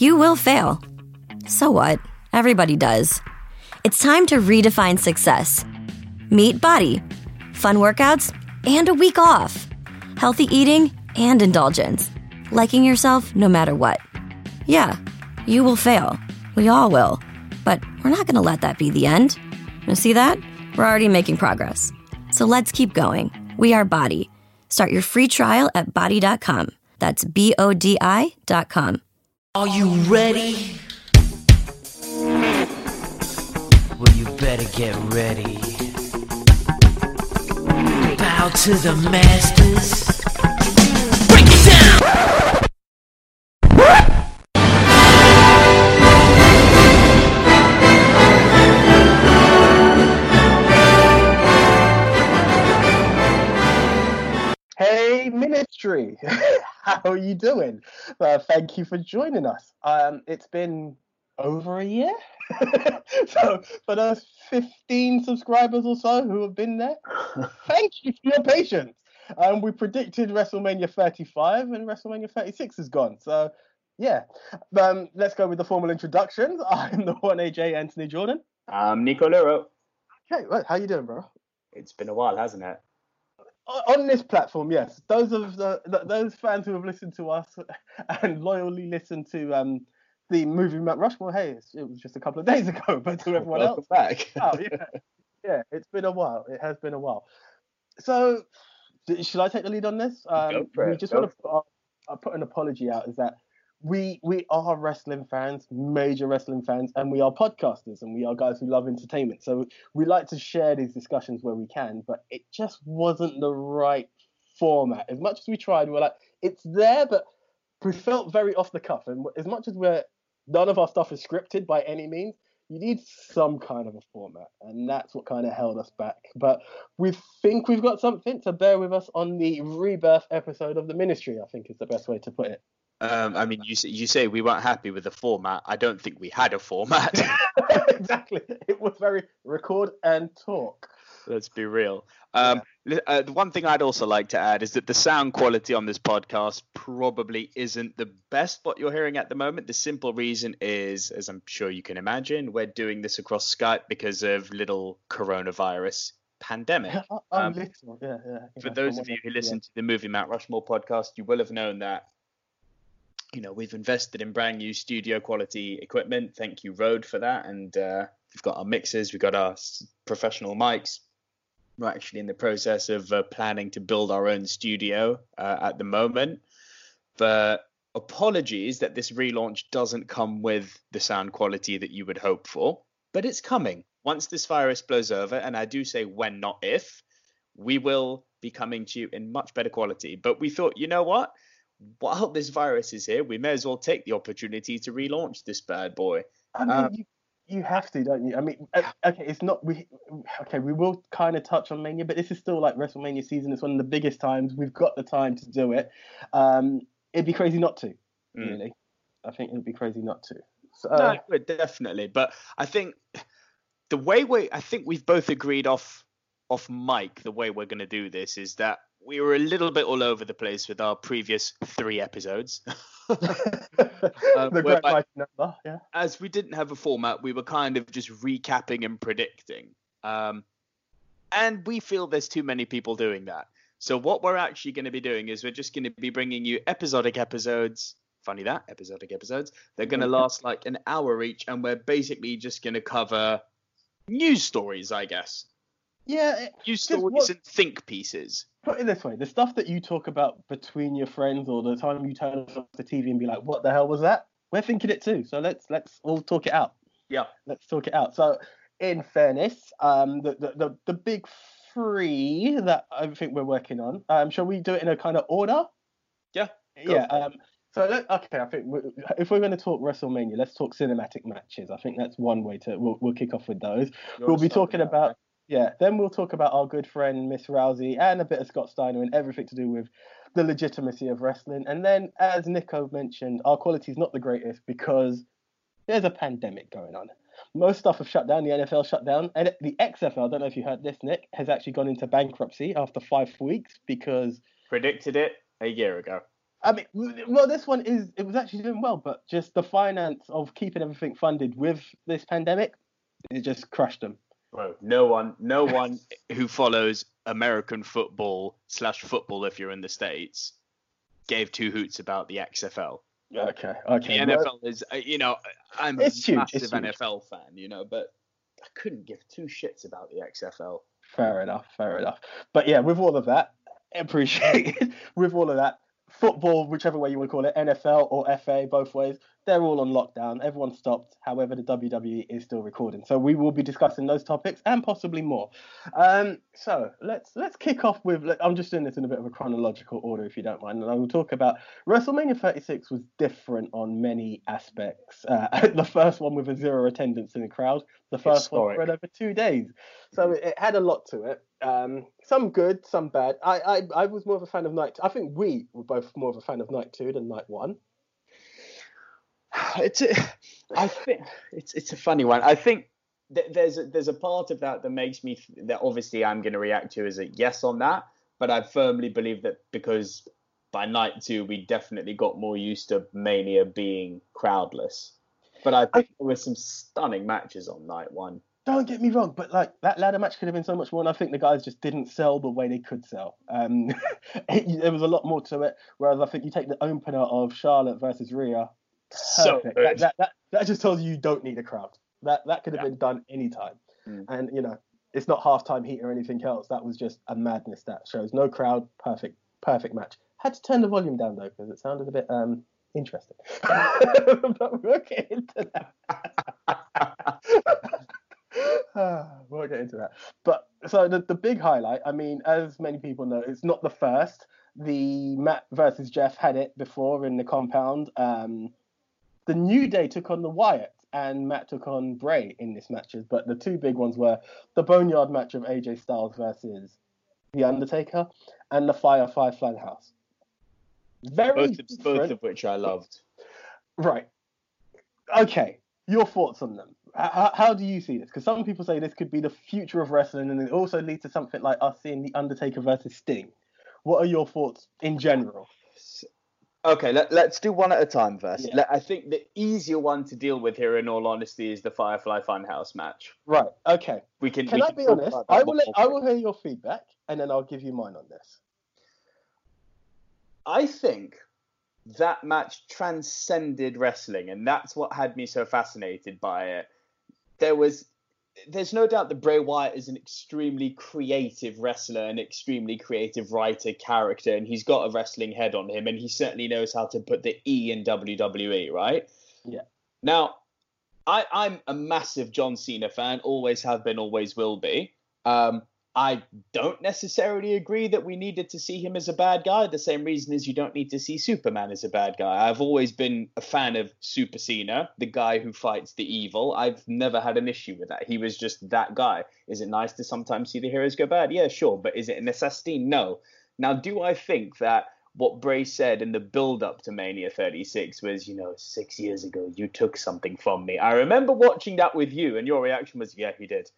You will fail. So what? Everybody does. It's time to redefine success. Meet BODi. Fun workouts and a week off. Healthy eating and indulgence. Liking yourself no matter what. Yeah, you will fail. We all will. But we're not going to let that be the end. You see that? We're already making progress. So let's keep going. We are BODi. Start your free trial at bodi.com. That's B O D I.com. Are you ready? Well, you better get ready. Bow to the masters. Break it down! Hey, Ministry! How are you doing? Uh, thank you for joining us. Um, it's been over a year. so, for those 15 subscribers or so who have been there, thank you for your patience. Um, we predicted WrestleMania 35 and WrestleMania 36 is gone. So, yeah. Um, let's go with the formal introductions. I'm the 1AJ Anthony Jordan. I'm Nico Luro. Okay, right, how you doing, bro? It's been a while, hasn't it? On this platform, yes, those of the, th those fans who have listened to us and loyally listened to um, the movie Mount Rushmore, hey, it's, it was just a couple of days ago. But to everyone Welcome else, back. oh yeah, yeah, it's been a while. It has been a while. So, should I take the lead on this? Um, we just want to put, our- uh, put an apology out. Is that we we are wrestling fans, major wrestling fans, and we are podcasters, and we are guys who love entertainment. So we like to share these discussions where we can, but it just wasn't the right format. As much as we tried, we're like, it's there, but we felt very off the cuff. And as much as we're none of our stuff is scripted by any means, you need some kind of a format, and that's what kind of held us back. But we think we've got something, so bear with us on the rebirth episode of the Ministry. I think is the best way to put it. Um, I mean, you say, you say we weren't happy with the format. I don't think we had a format. exactly. It was very record and talk. Let's be real. Um, li- uh, the one thing I'd also like to add is that the sound quality on this podcast probably isn't the best what you're hearing at the moment. The simple reason is, as I'm sure you can imagine, we're doing this across Skype because of little coronavirus pandemic. Oh, Um, yeah, yeah. for yeah, those of you who listen to the movie Mount Rushmore podcast, you will have known that you know we've invested in brand new studio quality equipment. Thank you, Rode, for that. And uh, we've got our mixers, we've got our professional mics. We're actually in the process of uh, planning to build our own studio uh, at the moment. But apologies that this relaunch doesn't come with the sound quality that you would hope for, but it's coming. Once this virus blows over, and I do say when, not if, we will be coming to you in much better quality. But we thought, you know what? While this virus is here, we may as well take the opportunity to relaunch this bad boy. I mean, Um, you, you have to, don't you? I mean, uh, okay, it's not we. Okay, we will kind of touch on Mania, but this is still like WrestleMania season. It's one of the biggest times. We've got the time to do it. Um, it'd be crazy not to. Mm. Really, I think it'd be crazy not to. So, no, would, definitely. But I think the way we, I think we've both agreed off off mic the way we're going to do this is that we were a little bit all over the place with our previous three episodes. the great number, yeah. as we didn't have a format, we were kind of just recapping and predicting. Um, and we feel there's too many people doing that. So what we're actually going to be doing is we're just going to be bringing you episodic episodes. Funny that episodic episodes. They're going to last like an hour each, and we're basically just going to cover news stories, I guess. Yeah, it- News stories and think pieces. put it this way: the stuff that you talk about between your friends, or the time you turn off the TV and be like, "What the hell was that?" We're thinking it too. So let's let's all talk it out. Yeah. let's talk it out. So, in fairness, um, the the the, the big three that I think we're working on. Um, shall we do it in a kind of order? Yeah, Yeah. Um, so let, okay, I think we, if we're going to talk WrestleMania, let's talk cinematic matches. I think that's one way to we'll, we'll kick off with those. we'll be talking about yeah. Then we'll talk about our good friend Miss Rousey and a bit of Scott Steiner and everything to do with the legitimacy of wrestling. And then, as Nico mentioned, our quality is not the greatest because there's a pandemic going on. Most stuff have shut down. The NFL shut down, and the XFL. I don't know if you heard this, Nick, has actually gone into bankruptcy after five weeks because predicted it a year ago. I mean, well, this one is it was actually doing well, but just the finance of keeping everything funded with this pandemic, it just crushed them. No one, no one who follows American football slash football, if you're in the states, gave two hoots about the XFL. Okay, The okay. well, NFL is, uh, you know, I'm a huge, massive it's huge. NFL fan, you know, but I couldn't give two shits about the XFL. Fair enough, fair enough. But yeah, with all of that, appreciate it. with all of that, football, whichever way you want to call it, NFL or FA, both ways, they're all on lockdown. Everyone stopped. However, the WWE is still recording. So we will be discussing those topics and possibly more. Um, so let's let's kick off with. I'm just doing this in a bit of a chronological order, if you don't mind, and I will talk about WrestleMania 36 was different on many aspects. Uh, the first one with a zero attendance in the crowd. The first one Historic. spread over two days. So it, it had a lot to it. Um, some good, some bad. I, I I was more of a fan of night. I think we were both more of a fan of night two than night one. It's a, I think it's it's a funny one. I think th- there's a, there's a part of that that makes me th- that obviously I'm going to react to as a yes on that, but I firmly believe that because by night two we definitely got more used to Mania being crowdless. But I think there were some stunning matches on night one. Don't get me wrong, but like that ladder match could have been so much more, and I think the guys just didn't sell the way they could sell. Um, it- there was a lot more to it. Whereas I think you take the opener of Charlotte versus Rhea, So that, that, that that just tells you you don't need a crowd. That that could have Yeah. been done anytime. Mm. And you know, it's not halftime heat or anything else. That was just a madness. That shows no crowd. Perfect, perfect match. Had to turn the volume down though because it sounded a bit um interesting. but we'll get into that. we'll get into that. But so the, the big highlight, I mean, as many people know, it's not the first. The Matt versus Jeff had it before in the compound. Um, the New Day took on the Wyatt and Matt took on Bray in this matches, but the two big ones were the Boneyard match of AJ Styles versus The Undertaker and the Firefly Funhouse. Very Both of, both of which I loved. Right. Okay. Your thoughts on them? How, how do you see this? Because some people say this could be the future of wrestling, and it also leads to something like us seeing the Undertaker versus Sting. What are your thoughts in general? Okay, let, let's do one at a time first. Yeah. I think the easier one to deal with here, in all honesty, is the Firefly Funhouse match. Right. Okay. We can. Can we I can be honest? I will. Let. I will hear your feedback, and then I'll give you mine on this. I think that match transcended wrestling, and that's what had me so fascinated by it. There was, there's no doubt that Bray Wyatt is an extremely creative wrestler, an extremely creative writer, character, and he's got a wrestling head on him, and he certainly knows how to put the E in WWE, right? Yeah. Now, I, I'm a massive John Cena fan, always have been, always will be. Um, I don't necessarily agree that we needed to see him as a bad guy. The same reason as you don't need to see Superman as a bad guy. I've always been a fan of Super Cena, the guy who fights the evil. I've never had an issue with that. He was just that guy. Is it nice to sometimes see the heroes go bad? Yeah, sure. But is it a necessity? No. Now, do I think that what Bray said in the build up to Mania 36 was, you know, six years ago, you took something from me? I remember watching that with you, and your reaction was, yeah, he did.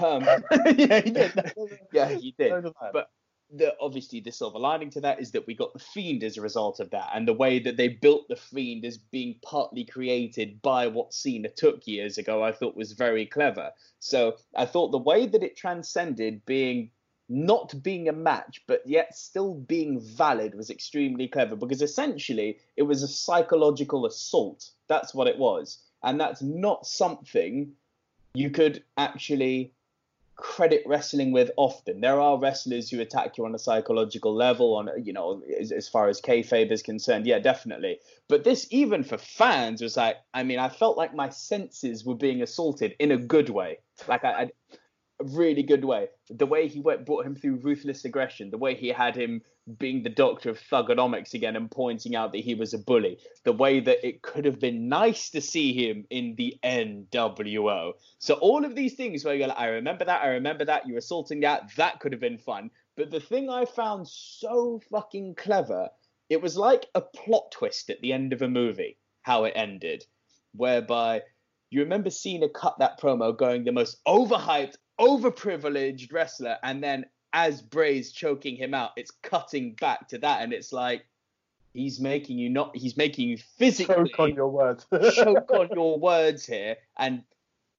Um, yeah, he did. yeah, he did. So. But the obviously the silver lining to that is that we got the fiend as a result of that, and the way that they built the fiend as being partly created by what Cena took years ago, I thought was very clever. So I thought the way that it transcended being not being a match, but yet still being valid was extremely clever because essentially it was a psychological assault. That's what it was. And that's not something you could actually credit wrestling with often. There are wrestlers who attack you on a psychological level, on you know, as, as far as kayfabe is concerned. Yeah, definitely. But this, even for fans, was like, I mean, I felt like my senses were being assaulted in a good way. Like I, I really good way. The way he went, brought him through ruthless aggression. The way he had him being the doctor of thuganomics again and pointing out that he was a bully. The way that it could have been nice to see him in the NWO. So all of these things where you're like, I remember that, I remember that, you're assaulting that, that could have been fun. But the thing I found so fucking clever, it was like a plot twist at the end of a movie, how it ended, whereby you remember Cena cut that promo going the most overhyped, overprivileged wrestler, and then as Bray's choking him out, it's cutting back to that, and it's like, He's making you not. He's making you physically Choke on your words. choke on your words here, and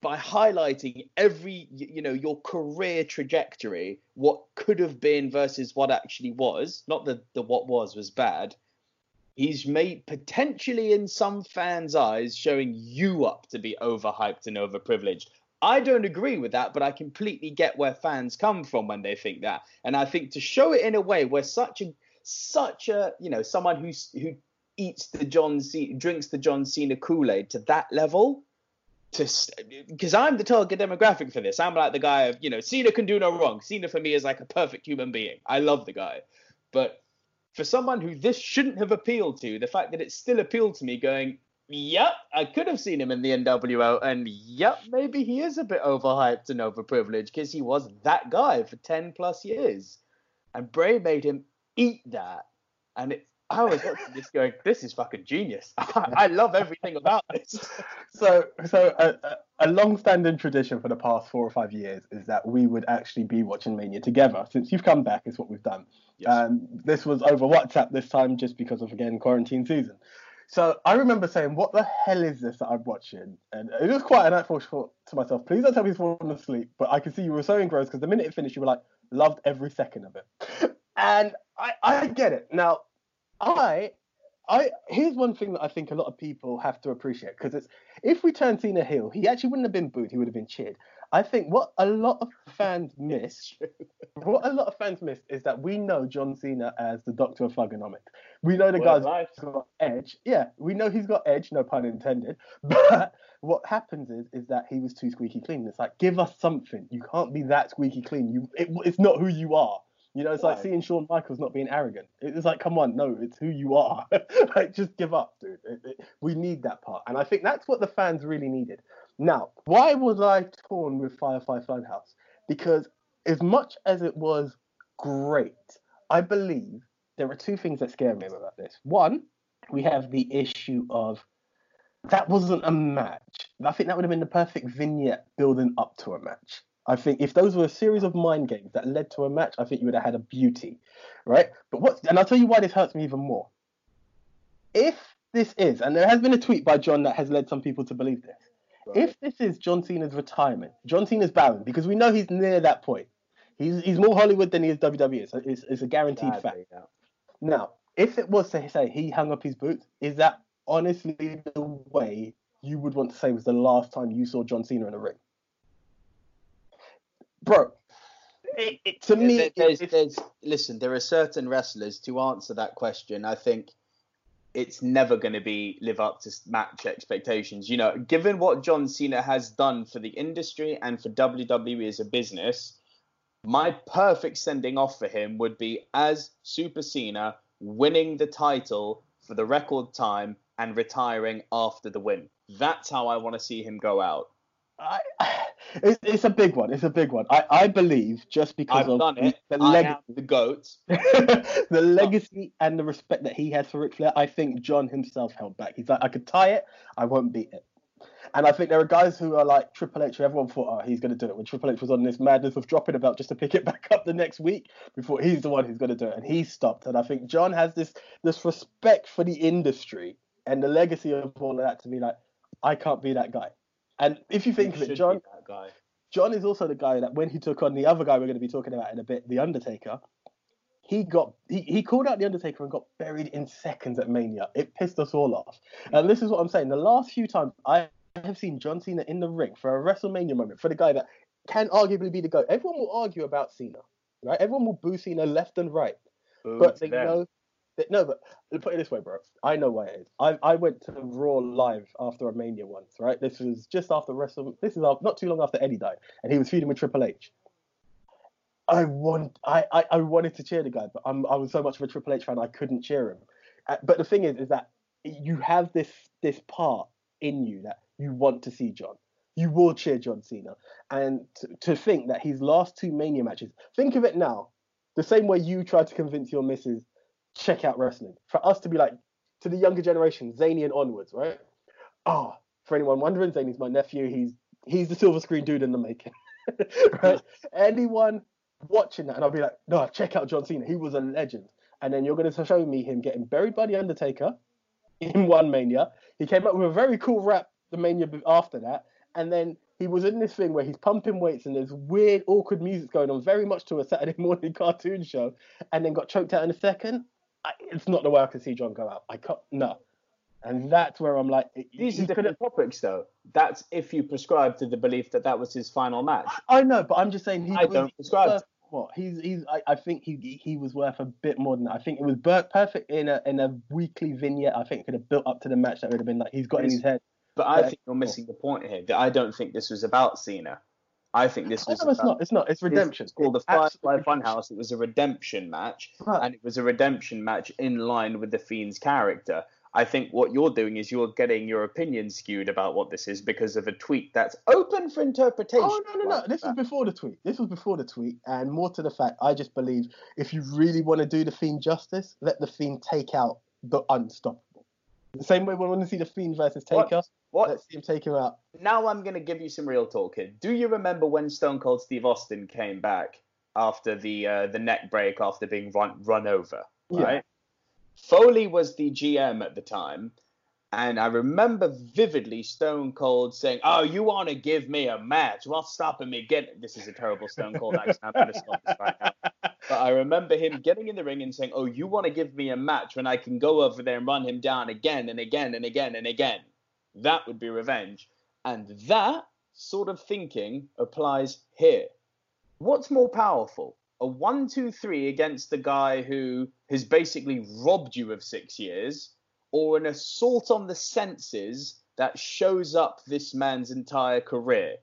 by highlighting every you know your career trajectory, what could have been versus what actually was. Not that the what was was bad. He's made potentially in some fans' eyes showing you up to be overhyped and overprivileged. I don't agree with that, but I completely get where fans come from when they think that. And I think to show it in a way where such a such a you know someone who who eats the John C drinks the John Cena Kool Aid to that level, to because I'm the target demographic for this. I'm like the guy of you know Cena can do no wrong. Cena for me is like a perfect human being. I love the guy, but for someone who this shouldn't have appealed to, the fact that it still appealed to me, going, yep, I could have seen him in the NWO, and yep, maybe he is a bit overhyped and overprivileged because he was that guy for 10 plus years. And Bray made him eat that. And it, I was just going, this is fucking genius. I love everything about this. so, so a, a, a long-standing tradition for the past four or five years is that we would actually be watching Mania together. Since you've come back, is what we've done. Yes. Um, this was over WhatsApp this time, just because of again quarantine season. So I remember saying, "What the hell is this that I'm watching?" And it was quite a night for thought to myself. Please don't tell me he's falling asleep. But I could see you were so engrossed because the minute it finished, you were like, loved every second of it. And I, I get it. Now, I, I here's one thing that I think a lot of people have to appreciate because it's if we turn Cena heel, he actually wouldn't have been booed. He would have been cheered. I think what a lot of fans miss, what a lot of fans miss, is that we know John Cena as the Doctor of Thuganomics. We know the Word guy's life. got edge. Yeah, we know he's got edge, no pun intended. But what happens is, is that he was too squeaky clean. It's like, give us something. You can't be that squeaky clean. You, it, it's not who you are. You know, it's like Right. seeing Shawn Michaels not being arrogant. It's like, come on, no, it's who you are. like, just give up, dude. It- it- we need that part, and I think that's what the fans really needed. Now, why was I torn with Firefly Funhouse? Because as much as it was great, I believe there are two things that scare me about this. One, we have the issue of that wasn't a match. I think that would have been the perfect vignette building up to a match. I think if those were a series of mind games that led to a match, I think you would have had a beauty, right? But what? And I'll tell you why this hurts me even more. If this is, and there has been a tweet by John that has led some people to believe this. If this is John Cena's retirement, John Cena's bowing because we know he's near that point. He's he's more Hollywood than he is WWE. So it's, it's a guaranteed fact. Yeah. Now, if it was to say he hung up his boots, is that honestly the way you would want to say was the last time you saw John Cena in a ring? Bro, it, it, to me, There- there's, it's- there's, listen, there are certain wrestlers to answer that question. I think it's never going to be live up to match expectations. You know, given what John Cena has done for the industry and for WWE as a business, my perfect sending off for him would be as Super Cena winning the title for the record time and retiring after the win. That's how I want to see him go out. I, it's, it's a big one. It's a big one. I, I believe just because I've of done the, it. the, I leg- the goat. the legacy and the respect that he has for Ric Flair, I think John himself held back. He's like, I could tie it, I won't beat it. And I think there are guys who are like Triple H, who everyone thought, oh, he's going to do it. When Triple H was on this madness of dropping belt just to pick it back up the next week, before he's the one who's going to do it, and he stopped. And I think John has this this respect for the industry and the legacy of all of that to be like, I can't be that guy. And if you think of it, John, that guy. John is also the guy that when he took on the other guy we're going to be talking about in a bit, the Undertaker, he got he, he called out the Undertaker and got buried in seconds at Mania. It pissed us all off. And this is what I'm saying. The last few times I have seen John Cena in the ring for a WrestleMania moment, for the guy that can arguably be the GOAT. Everyone will argue about Cena, right? Everyone will boo Cena left and right. Boo but they them. know no, but put it this way, bro. I know why it is. I I went to Raw live after a Mania once, right? This was just after Wrestle. This is not too long after Eddie died, and he was feuding with Triple H. I want, I, I, I wanted to cheer the guy, but I'm, I was so much of a Triple H fan, I couldn't cheer him. Uh, but the thing is, is that you have this this part in you that you want to see John. You will cheer John Cena, and to, to think that his last two Mania matches. Think of it now, the same way you tried to convince your missus check out wrestling. For us to be like to the younger generation, Zany and onwards, right? Oh, for anyone wondering, Zany's my nephew. He's he's the silver screen dude in the making. right? Anyone watching that, and I'll be like, no, check out John Cena. He was a legend. and then you're going to show me him getting buried by the Undertaker in one Mania. He came up with a very cool rap the Mania after that, and then he was in this thing where he's pumping weights and there's weird, awkward music going on, very much to a Saturday morning cartoon show, and then got choked out in a second. I, it's not the way I can see John go out. I can't, no. And that's where I'm like, These are different topics, though. That's if you prescribe to the belief that that was his final match. I know, but I'm just saying he I don't prescribe worth, what he's he's I, I think he he was worth a bit more than that. I think it was perfect in a in a weekly vignette. I think it could have built up to the match that would have been like he's got in his head. But I think you're missing the point here. That I don't think this was about Cena. I think this was know it's not. It's not. It's redemption. It's called the Firefly Funhouse. It was a redemption match, Right. and it was a redemption match in line with the Fiend's character. I think what you're doing is you're getting your opinion skewed about what this is because of a tweet that's open for interpretation. Oh no no no! This was before the tweet. This was before the tweet, and more to the fact, I just believe if you really want to do the fiend justice, let the fiend take out the unstoppable. The same way we want to see the fiend versus What? Taker. What? Let's see him take him out. now I'm going to give you some real talk here. Do you remember when Stone Cold Steve Austin came back after the uh, the neck break after being run run over? Yeah. Right. Foley was the GM at the time, and I remember vividly Stone Cold saying, "Oh, you want to give me a match? What's stopping me getting?" This is a terrible Stone Cold accent. I'm going to stop this right now. But I remember him getting in the ring and saying, "Oh, you want to give me a match when I can go over there and run him down again and again and again and again? That would be revenge." And that sort of thinking applies here. What's more powerful? A one, two, three against the guy who has basically robbed you of six years, or an assault on the senses that shows up this man's entire career?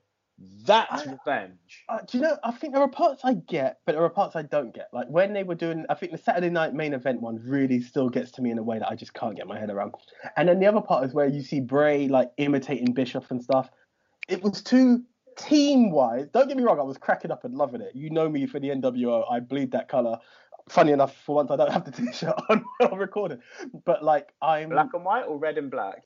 That's I- revenge. Uh, do you know? I think there are parts I get, but there are parts I don't get. Like when they were doing, I think the Saturday night main event one really still gets to me in a way that I just can't get my head around. And then the other part is where you see Bray like imitating Bischoff and stuff. It was too team wise. Don't get me wrong, I was cracking up and loving it. You know me for the NWO. I bleed that color. Funny enough, for once I don't have the t-shirt on while recording. But like I'm Black and white or red and black?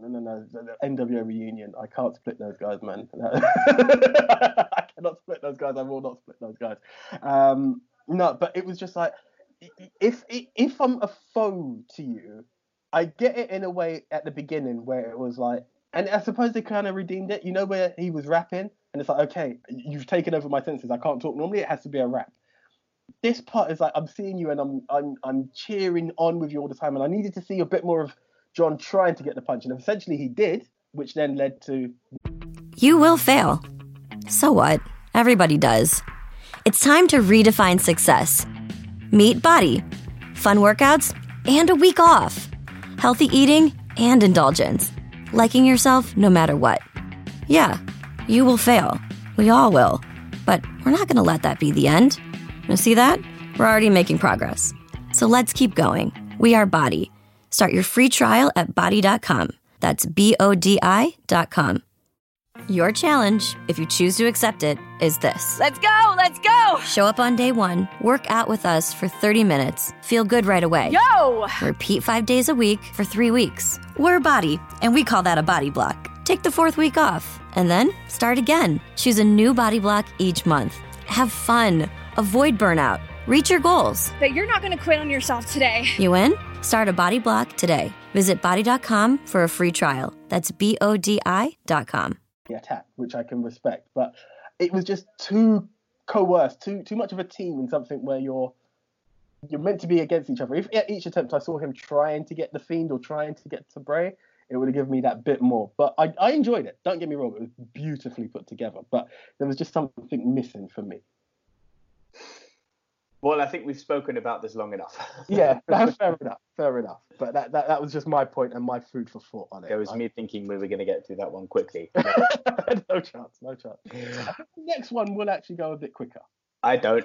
No, no, no. The, NWO reunion. I can't split those guys, man. I cannot split those guys. I will not split those guys. Um, no, but it was just like, if if I'm a foe to you, I get it in a way at the beginning where it was like, and I suppose they kind of redeemed it. You know where he was rapping, and it's like, okay, you've taken over my senses. I can't talk. Normally, it has to be a rap. This part is like I'm seeing you and I'm I'm I'm cheering on with you all the time, and I needed to see a bit more of John trying to get the punch, and essentially he did, which then led to You will fail. So what? Everybody does. It's time to redefine success. Meet BODi. Fun workouts and a week off. Healthy eating and indulgence. Liking yourself no matter what. Yeah, you will fail. We all will. But we're not going to let that be the end. You see that? We're already making progress. So let's keep going. We are BODi. Start your free trial at bodi.com. That's B O D I.com. Your challenge, if you choose to accept it, is this. Let's go, let's go. Show up on day one, work out with us for 30 minutes, feel good right away. Yo! Repeat five days a week for three weeks. We're BODi, and we call that a body block. Take the fourth week off, and then start again. Choose a new body block each month. Have fun, avoid burnout, reach your goals. But you're not gonna quit on yourself today. You in? Start a body block today. Visit bodi.com for a free trial. That's B O D I.com. the attack, which I can respect. But it was just too coerced, too too much of a team in something where you're you're meant to be against each other. If at each attempt I saw him trying to get the fiend or trying to get to Bray, it would have given me that bit more. But I, I enjoyed it. Don't get me wrong, it was beautifully put together. But there was just something missing for me. Well, I think we've spoken about this long enough. Yeah, that's fair enough. Fair enough. But that, that that was just my point and my food for thought on it. It was I- me thinking we were going to get through that one quickly. no chance, no chance. Next one will actually go a bit quicker. I don't.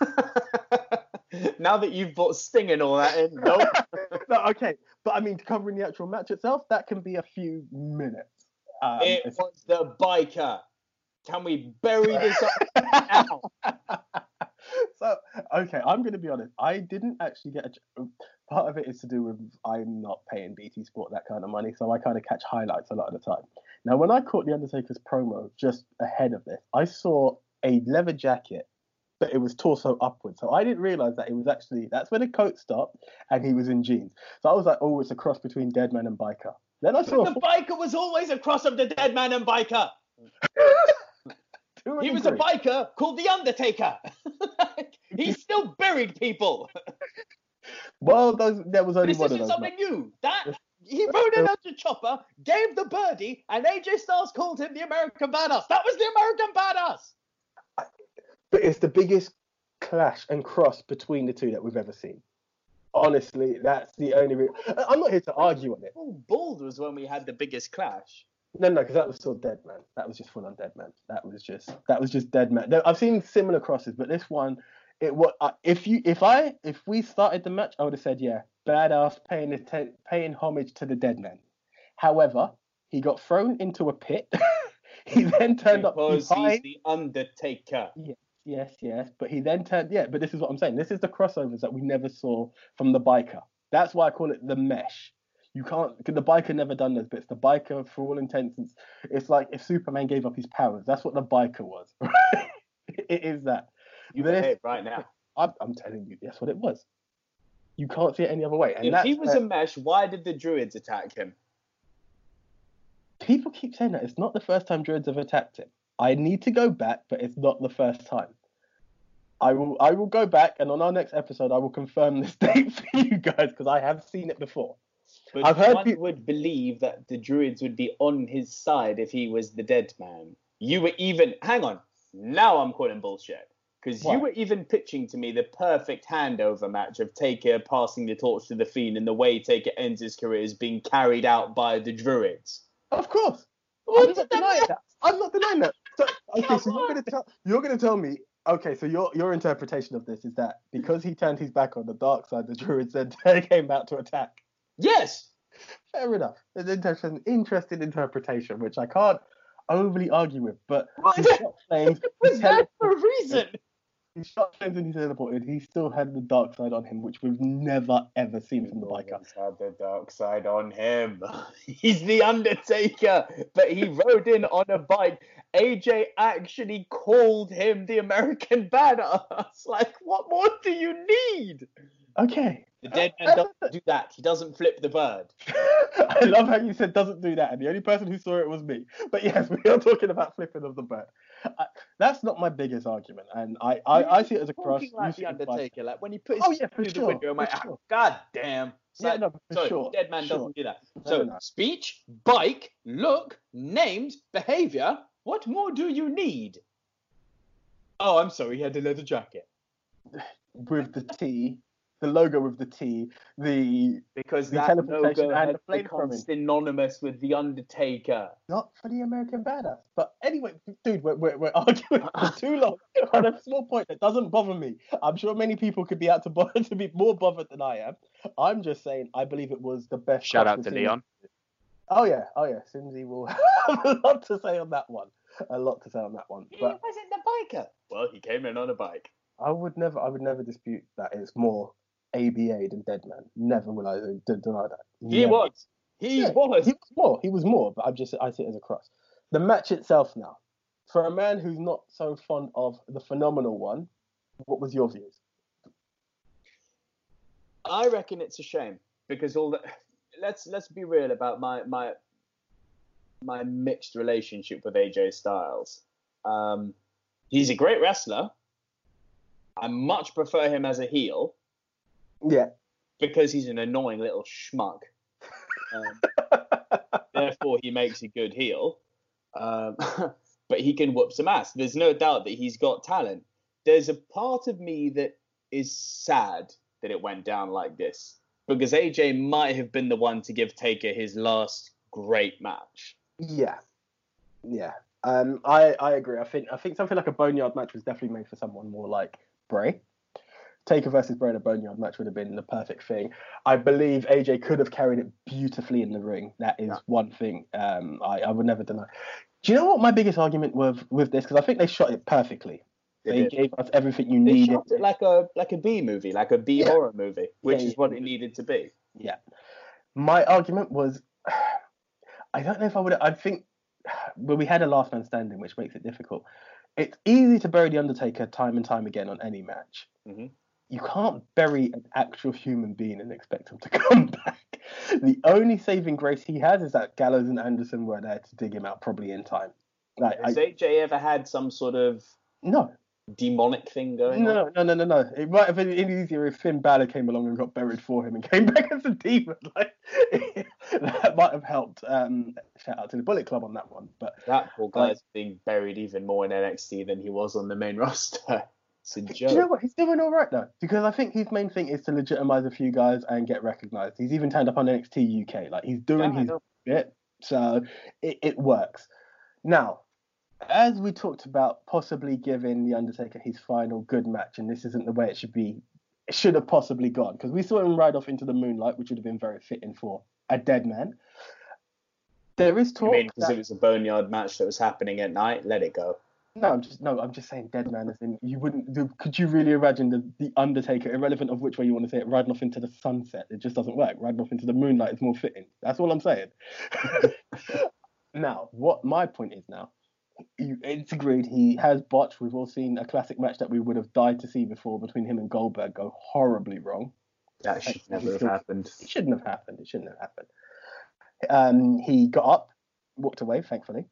now that you've brought Sting and all that in, nope. no, okay, but I mean, covering the actual match itself, that can be a few minutes. Um, it it's- was the biker. Can we bury this up now? so, okay, I'm going to be honest. I didn't actually get a. ch- um, Part of it is to do with I'm not paying BT Sport that kind of money, so I kind of catch highlights a lot of the time. Now, when I caught the Undertaker's promo just ahead of this, I saw a leather jacket but it was torso upwards. So I didn't realize that it was actually that's when the coat stopped and he was in jeans. So I was like, oh, it's a cross between Deadman and Biker. Then I saw the biker was always a cross of the dead man and biker. two He was a biker called the Undertaker. he still buried people. Well, those, there was only This one of those. something new. That he rode in onto Chopper, gave the birdie, and AJ Styles called him the American Badass. That was the American Badass. but it's the biggest clash and cross between the two that we've ever seen. Honestly, that's the only. Re- I'm not here to argue on it. Oh, Bald was when we had the biggest clash. No, no, because that was still Dead Man. That was just full on Dead Man. That was just that was just Dead Man. I've seen similar crosses, but this one, it what uh, if you if I if we started the match, I would have said yeah, badass paying atten- paying homage to the Dead Man. However, he got thrown into a pit. he then turned up because behind. he's the Undertaker. Yes, yes, but he then turned. Yeah, but this is what I'm saying. This is the crossovers that we never saw from the biker. That's why I call it the mesh. You can't. The biker never done those bits. The biker, for all intents, and- it's like if Superman gave up his powers. That's what the biker was. it is that. You behave right now. I'm, I'm telling you, that's what it was. You can't see it any other way. And If he was a mesh, why did the Druids attack him? people keep saying that it's not the first time Druids have attacked him. I need to go back, but it's not the first time. I will I will go back and on our next episode I will confirm this date for you guys because I have seen it before. But I've heard one peop- would believe that the Druids would be on his side if he was the dead man. You were even hang on. Now I'm calling bullshit. Because you were even pitching to me the perfect handover match of Taker passing the torch to the Fiend and the way Taker ends his career is being carried out by the Druids. Of course. What I'm not that denying that. I'm not denying that. So, okay, so you're gonna tell you're gonna tell me okay, so your your interpretation of this is that because he turned his back on the dark side, the druids then came out to attack. Yes. Fair enough. It's an interesting, interesting interpretation, which I can't overly argue with. But What? he shot flames, Was that tele- for a reason? he shot flames and he teleported. He still had the dark side on him, which we've never ever seen from the biker. Always had the dark side on him. He's the Undertaker, but he rode in on a bike. AJ actually called him the American Badass. Like, what more do you need? Okay. The dead man doesn't do that. He doesn't flip the bird. I love how you said doesn't do that, and the only person who saw it was me. But yes, we are talking about flipping of the bird. I, that's not my biggest argument, and I, I, I see it as a cross. Like the it as biker. Undertaker, like when he put his Oh, yeah, through the window, I'm like, ah, sure. God damn. It's Yeah, no, for so sure, dead man for doesn't do that. So no. speech, bike, look, names, behavior. What more do you need? Oh, I'm sorry. He had a leather jacket. with the T, the logo with the T, the Because The that logo and has the flame become synonymous with the Undertaker. not for the American badass. But anyway, dude, we're, we're, we're arguing for too long on a small point that doesn't bother me. I'm sure many people could be out to bother to be more bothered than I am. I'm just saying I believe it was the best. Shout out to between- Leon. Oh yeah, oh yeah, Simsy will have a lot to say on that one. A lot to say on that one. He wasn't the biker. Well, he came in on a bike. I would never, I would never dispute that it's more ABA than Deadman. Never will I d- deny that. He was. He Yeah, was. He was more. He was more. But I'm just, I see it as a cross. The match itself now, for a man who's not so fond of the phenomenal one, what was your views? I reckon it's a shame because all the let's let's be real about my my my mixed relationship with AJ Styles. Um, he's a great wrestler. I much prefer him as a heel Yeah. because he's an annoying little schmuck. Um, therefore, he makes a good heel. Um, but he can whoop some ass. There's no doubt that he's got talent. There's a part of me that is sad that it went down like this because AJ might have been the one to give Taker his last great match. Yeah. Yeah. Um, I, I agree. I think I think something like a boneyard match was definitely made for someone more like Bray. Taker versus Bray in a boneyard match would have been the perfect thing. I believe AJ could have carried it beautifully in the ring. That is one thing um, I, I would never deny. Do you know what my biggest argument with with this? Because I think they shot it perfectly. They They, gave us everything you They needed. shot it like a like a B movie, like a B Yeah. horror movie, which Yeah, is yeah. what it needed to be. Yeah. My argument was, I don't know if I would. I think, well, we had a last man standing, which makes it difficult. it's easy to bury the Undertaker time and time again on any match. Mhm. You can't bury an actual human being and expect him to come back. The only saving grace he has is that Gallows and Anderson were there to dig him out, probably in time. Like, Has I, AJ ever had some sort of no, demonic thing going on? no, no, no, no, no. It might have been easier if Finn Balor came along and got buried for him and came back as a demon. Like that might have helped. Um, shout out to the Bullet Club on that one. But That poor guy's being buried even more in NXT than he was on the main roster. It's a Do you know what? He's doing all right though, because I think his main thing is to legitimize a few guys and get recognized. He's even turned up on NXT UK, like he's doing Yeah, his bit, so it, it works. Now, as we talked about, possibly giving the Undertaker his final good match, and this isn't the way it should be. It should have possibly gone because we saw him ride off into the moonlight, which would have been very fitting for a dead man. There is talk. mean, because that- it was a boneyard match that was happening at night, let it go. No, I'm just no, I'm just saying dead man as in you wouldn't do, could you really imagine the, the Undertaker, irrelevant of which way you want to say it, riding off into the sunset? It just doesn't work. Riding off into the moonlight is more fitting. That's all I'm saying. now, what my point is now, you, it's agreed he has botched. We've all seen a classic match that we would have died to see before between him and Goldberg go horribly wrong. That should never have still- happened. It shouldn't have happened. It shouldn't have happened. Um, he got up, walked away, thankfully.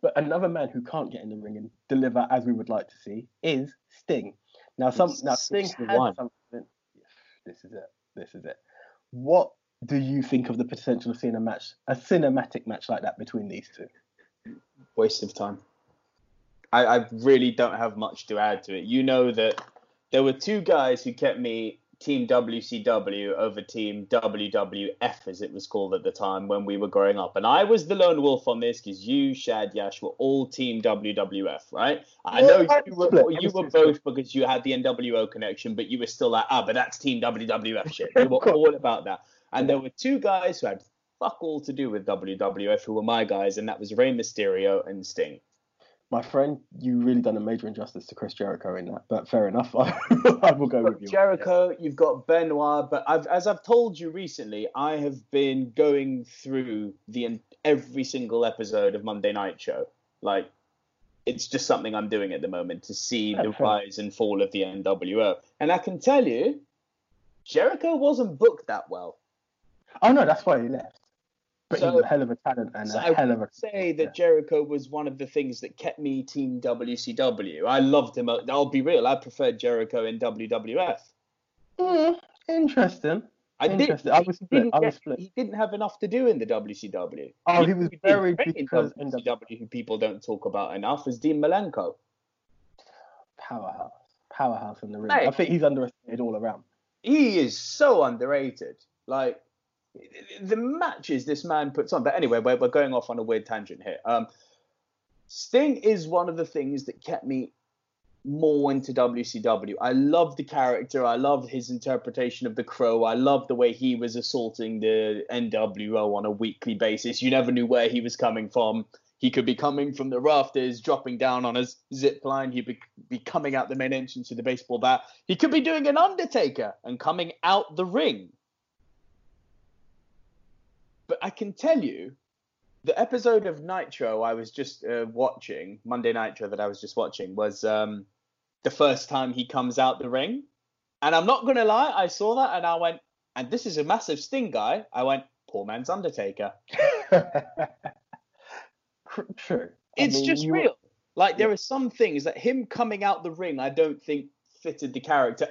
But another man who can't get in the ring and deliver as we would like to see is Sting. Now, some He's now Sting 61. has something. This is it. This is it. What do you think of the potential of seeing a match, a cinematic match like that between these two? Waste of time. I, I really don't have much to add to it. You know that there were two guys who kept me Team WCW over Team WWF, as it was called at the time when we were growing up. And I was the lone wolf on this because you, Shad, Yash were all Team WWF, right? I know you were, you were both because you had the NWO connection, but you were still like, ah, but that's Team WWF shit. You were all about that. And there were two guys who had fuck all to do with WWF who were my guys, and that was Rey Mysterio and Sting. My friend, you really done a major injustice to Chris Jericho in that, but fair enough. I will go with you. Jericho, you've got Benoit, but I've, as I've told you recently, I have been going through the every single episode of Monday Night Show. Like, it's just something I'm doing at the moment to see the rise and fall of the NWO. And I can tell you, Jericho wasn't booked that well. Oh no, that's why he left. But So- he's a hell of a talent and So a I hell of a would say that yeah. Jericho was one of the things that kept me Team WCW. I loved him. I'll be real. I preferred Jericho in WWF. Mm, interesting. I did. Interesting. I was he split. didn't I was split. He didn't have enough to do in the WCW. Oh, he was did buried because in WCW, who people don't talk about enough, is Dean Malenko. powerhouse, powerhouse in the ring. Mate. I think he's underestimated all around. He is so underrated. Like the matches this man puts on. But anyway, we're, we're going off on a weird tangent here. Um, Sting is one of the things that kept me more into WCW. I love the character. I love his interpretation of the Crow. I love the way he was assaulting the NWO on a weekly basis. You never knew where he was coming from. He could be coming from the rafters, dropping down on a zip line. He'd be, be coming out the main entrance with a baseball bat. He could be doing an Undertaker and coming out the ring. But I can tell you, the episode of Nitro I was just uh, watching, Monday Nitro that I was just watching, was um, the first time he comes out the ring. And I'm not going to lie, I saw that and I went, and this is a massive Sting guy. I went, poor man's Undertaker. True. I It's mean, just you- real. Like there are some things that him coming out the ring, I don't think fitted the character.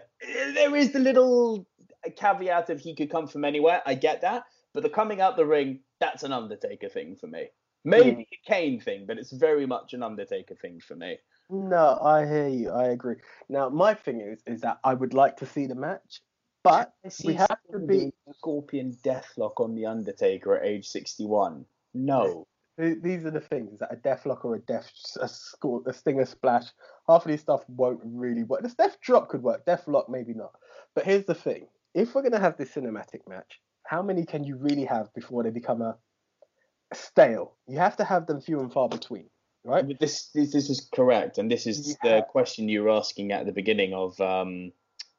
There is the little caveat of he could come from anywhere. I get that, but the coming out the ring, that's an Undertaker thing for me. Maybe hmm. a Kane thing, but it's very much an Undertaker thing for me. No, I hear you. I agree. Now, my thing is, is that I would like to see the match, but we have to be. Scorpion Deathlock on the Undertaker at age 61. No. These are the things: is that a deathlock or a death, a score, a stinger splash. Half of these stuff won't really work. The death drop could work. Deathlock maybe not. But here's the thing: if we're gonna have this cinematic match, how many can you really have before they become a stale? You have to have them few and far between, right? This, this this is correct, and this is Yeah. the question you were asking at the beginning of um,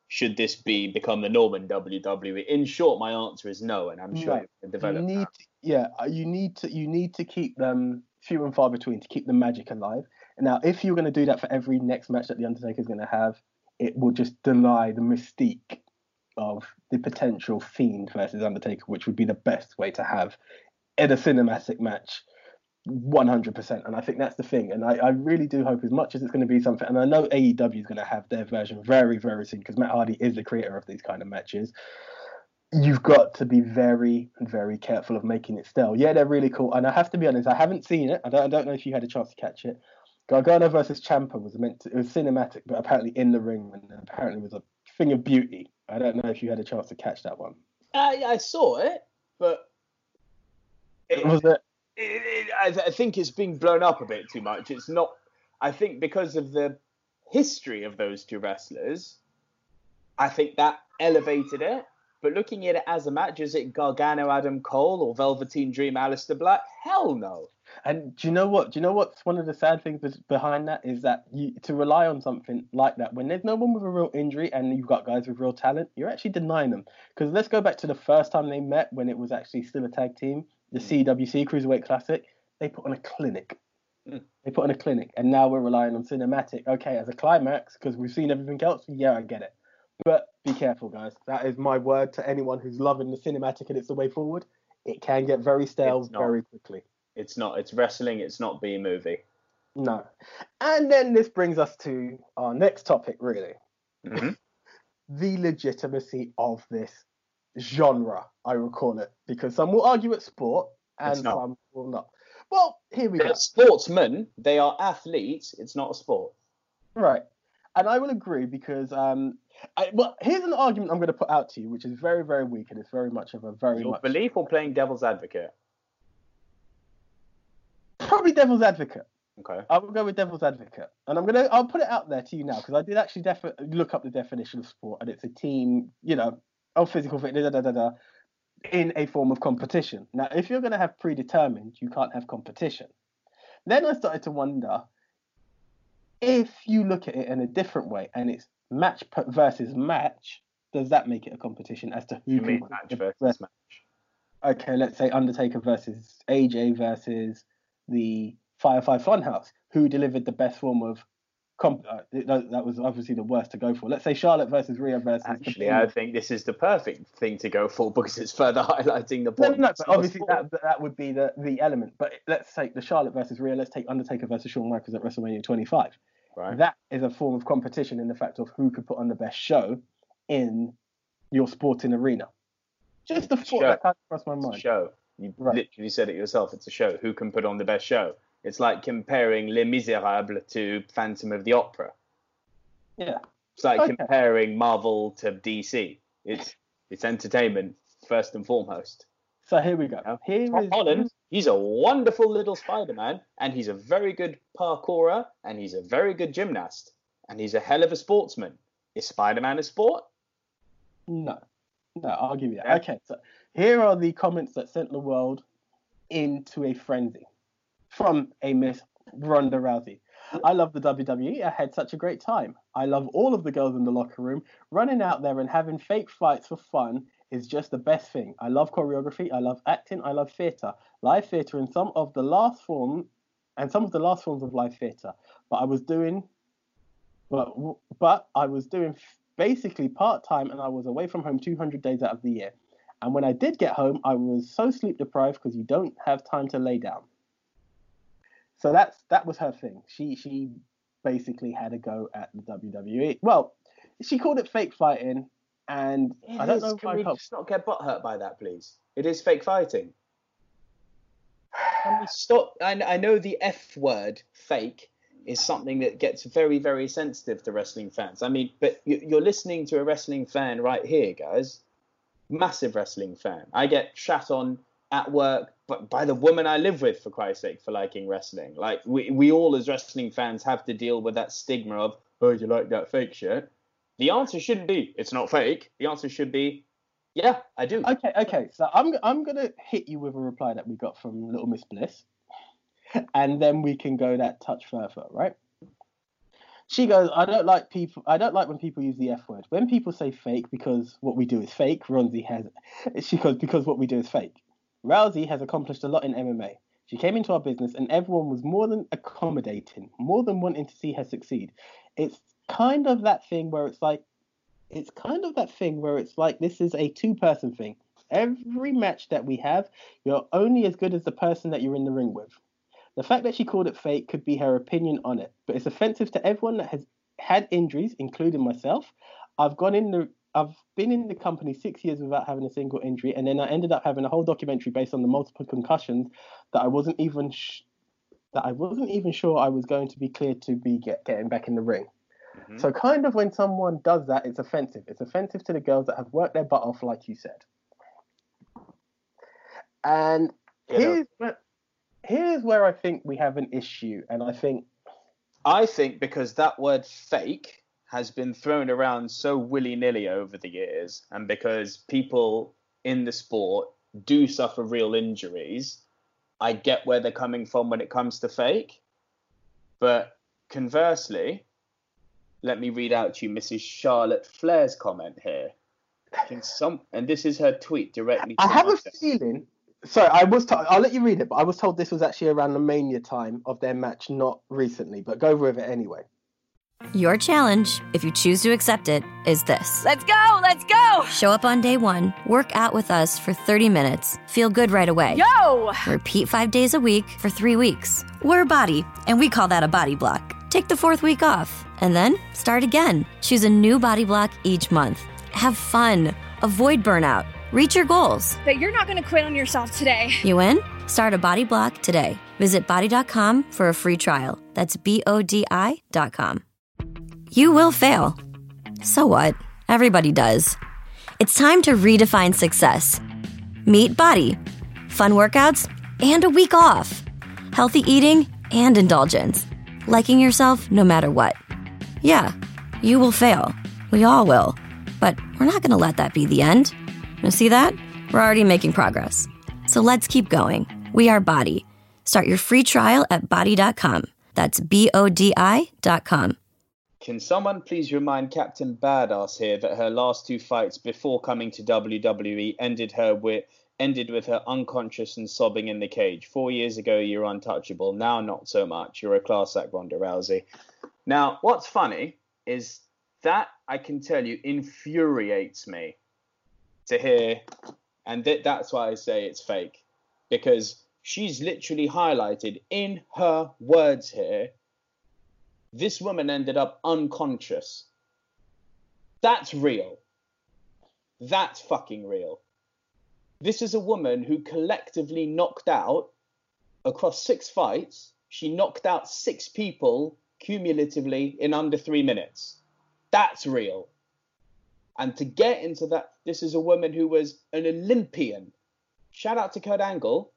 should this be become the norm in WWE? In short, my answer is no, and I'm sure No. you can develop you need to, yeah uh, you need to you need to keep them few and far between to keep the magic alive. Now, if you're going to do that for every next match that the Undertaker is going to have, it will just deny the mystique of the potential Fiend versus Undertaker, which would be the best way to have in a cinematic match. 100% and i think that's the thing. And I, I really do hope as much as it's going to be something and i know aew is going to have their version very very soon because matt hardy is the creator of these kind of matches. You've got to be very very careful of making it stale. Yeah they're really cool. And i have to be honest i haven't seen it. I don't, I don't know if you had a chance to catch it. Gargano versus Ciampa was meant to, it was cinematic but apparently in the ring and apparently was a thing of beauty i don't know if you had a chance to catch that one Uh, yeah, I saw it, but it, was it it, it, I, th- I think it's being blown up a bit too much. It's not. I think because of the history of those two wrestlers, I think that elevated it. But looking at it as a match, is it Gargano, Adam Cole, or Velveteen Dream, Aleister Black? Hell no. And do you know what? Do you know what's one of the sad things behind that is that you to rely on something like that when there's no one with a real injury and you've got guys with real talent, you're actually denying them. Because let's go back to the first time they met when it was actually still a tag team, the CWC Cruiserweight Classic. They put on a clinic. Mm. They put on a clinic, and now we're relying on cinematic. Okay, as a climax because we've seen everything else. Yeah, I get it. But be careful, guys. That is my word to anyone who's loving the cinematic and it's the way forward. It can get very stale very quickly. It's not. It's wrestling. It's not B movie. No. And then this brings us to our next topic, really Mhm. the legitimacy of this genre, I will call it, because some will argue it's sport and some will not. Well, here we go. They're sportsmen. They are athletes. It's not a sport. Right. And I will agree because, um, I, well, here's an argument I'm going to put out to you, which is very, very weak and it's very much of a very Your much belief or playing devil's advocate. Probably devil's advocate. Okay. I will go with devil's advocate, and I'm gonna I'll put it out there to you now because I did actually defi- look up the definition of sport, and it's a team, you know, of physical fitness, da, da, da, da, in a form of competition. Now, if you're gonna have predetermined, you can't have competition. Then I started to wonder if you look at it in a different way, and it's match versus match. Does that make it a competition as to who You mean match versus match? okay, let's say Undertaker versus AJ versus the Firefly Funhouse, who delivered the best form of comp. Uh, that, was obviously the worst to go for. Let's say Charlotte versus Rhea versus. Actually, I think this is the perfect thing to go for because it's further highlighting the no, point. no, no. It's But not a obviously, that that would be the the element. But let's take the Charlotte versus Rhea. Let's take Undertaker versus Shawn Michaels at WrestleMania 25. right. That is a form of competition in the fact of who could put on the best show in your sporting arena. Just the thought that kind of crossed my mind. show. You Right. literally said it yourself. It's a show. Who can put on the best show? It's like comparing Les Miserables to Phantom of the Opera. Yeah. It's like Okay. comparing Marvel to DC. It's it's entertainment first and foremost. So here we go. Yeah. Here Tom is- Holland, he's a wonderful little Spider-Man, and he's a very good parkourer, and he's a very good gymnast, and he's a hell of a sportsman. Is Spider-Man a sport? No, no, I'll give you that. Okay, so here are the comments that sent the world into a frenzy from a Miss Ronda Rousey. I love the WWE. I had such a great time. I love all of the girls in the locker room. Running out there and having fake fights for fun is just the best thing. I love choreography. I love acting. I love theatre. Live theatre and some of the last form and some of the last forms of live theatre. But I was doing but but I was doing basically part time and I was away from home 200 days out of the year. And when I did get home, I was so sleep deprived because you don't have time to lay down. So that's that was her thing. She she basically had a go at the WWE. Well, she called it fake fighting, and I don't It is. know Can why. we just not get butt hurt by that, please? It is fake fighting. Can we stop? I, I know the F word, fake, is something that gets very, very sensitive to wrestling fans. I mean, but you, you're listening to a wrestling fan right here, guys. Massive wrestling fan. I get shat on at work, but by the woman I live with, for Christ's sake, for liking wrestling. Like we, we all as wrestling fans have to deal with that stigma of, oh, you like that fake shit. The answer shouldn't be it's not fake. The answer should be, yeah, I do. Okay, okay. So I'm I'm gonna hit you with a reply that we got from Little Miss Bliss, and then we can go that touch further, right? She goes, I don't like people. I don't like when people use the F word. When people say fake because what we do is fake. Ronzi has. She goes because what we do is fake. Rousey has accomplished a lot in MMA. She came into our business, and everyone was more than accommodating, more than wanting to see her succeed. It's kind of that thing where it's like, it's kind of that thing where it's like this is a two-person thing. Every match that we have, you're only as good as the person that you're in the ring with. The fact that she called it fake could be her opinion on it, but it's offensive to everyone that has had injuries, including myself. I've gone in the I've been in the company six years without having a single injury, and then I ended up having a whole documentary based on the multiple concussions that I wasn't even sh- that I wasn't even sure I was going to be cleared to be get, getting back in the ring. Mhm. So kind of when someone does that, it's offensive. It's offensive to the girls that have worked their butt off, like you said. And You know- here's where, here's where I think we have an issue, and I think I think because that word fake has been thrown around so willy nilly over the years, and because people in the sport do suffer real injuries, I get where they're coming from when it comes to fake. But conversely, let me read out to you Mrs. Charlotte Flair's comment here. Some and this is her tweet directly. I have a feeling. Sorry, I was. told I'll let you read it, but I was told this was actually around the mania time of their match, not recently. But go with it anyway. Your challenge, if you choose to accept it, is this. Let's go! Let's go! Show up on day one, work out with us for 30 minutes, feel good right away. Yo! Repeat five days a week for three weeks. We're a BODi, and we call that a BODi block. Take the fourth week off, and then start again. Choose a new BODi block each month. Have fun, avoid burnout, reach your goals. But you're not gonna quit on yourself today. You win? Start a BODi block today. Visit bodi.com for a free trial. That's B O D I.com. You will fail. So what? Everybody does. It's time to redefine success. Meet BODi. Fun workouts and a week off. Healthy eating and indulgence. Liking yourself no matter what. Yeah, you will fail. We all will. But we're not going to let that be the end. You see that? We're already making progress. So let's keep going. We are BODi. Start your free trial at bodi.com. That's B O D I.com. Can someone please remind Captain Badass here that her last two fights before coming to WWE ended her with ended with her unconscious and sobbing in the cage. Four years ago, you're untouchable. Now, not so much. You're a class act, Ronda Rousey. Now, what's funny is that I can tell you infuriates me to hear, and th- that's why I say it's fake because she's literally highlighted in her words here this woman ended up unconscious. That's real. That's fucking real. This is a woman who collectively knocked out across six fights. She knocked out six people cumulatively in under three minutes. That's real. And to get into that, this is a woman who was an Olympian. Shout out to Kurt Angle,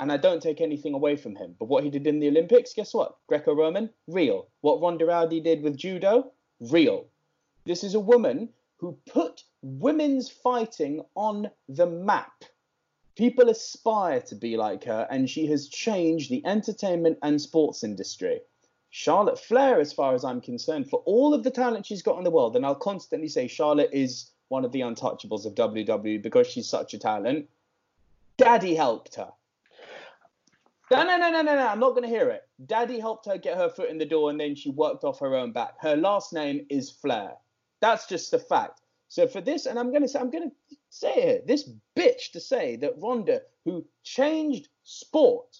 and I don't take anything away from him. But what he did in the Olympics, guess what? Greco Roman, real. What Ronda Rousey did with judo, real. This is a woman who put women's fighting on the map. People aspire to be like her, and she has changed the entertainment and sports industry. Charlotte Flair, as far as I'm concerned, for all of the talent she's got in the world, and I'll constantly say Charlotte is one of the untouchables of WWE because she's such a talent. Daddy helped her. No, no, no, no, no, no. I'm not going to hear it. Daddy helped her get her foot in the door and then she worked off her own back. Her last name is Flair. That's just a fact. So for this, and I'm going to say, I'm going to say it, this bitch to say that Ronda, who changed sport,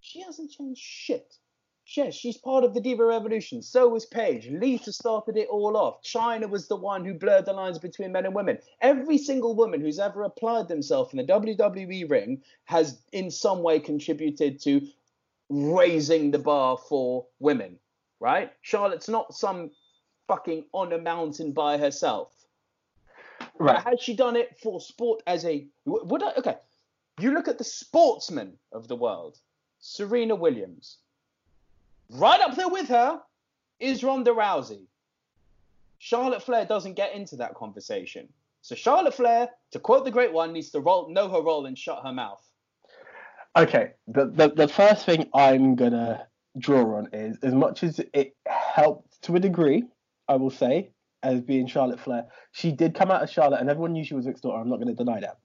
she hasn't changed shit. Yes, she's part of the Diva Revolution. So was Paige. Lita started it all off. Chyna was the one who blurred the lines between men and women. Every single woman who's ever applied themselves in the WWE ring has, in some way, contributed to raising the bar for women. Right? Charlotte's not some fucking on a mountain by herself. But has she done it for sport as a would I okay. You look at the sportsmen of the world. Serena Williams. Right up there with her is Ronda Rousey. Charlotte Flair doesn't get into that conversation. So Charlotte Flair, to quote the great one, needs to roll, know her role and shut her mouth. Okay, the, the the first thing I'm gonna draw on is as much as it helped to a degree, I will say, as being Charlotte Flair, she did come out as Charlotte, and everyone knew she was mixed daughter. I'm not gonna deny that.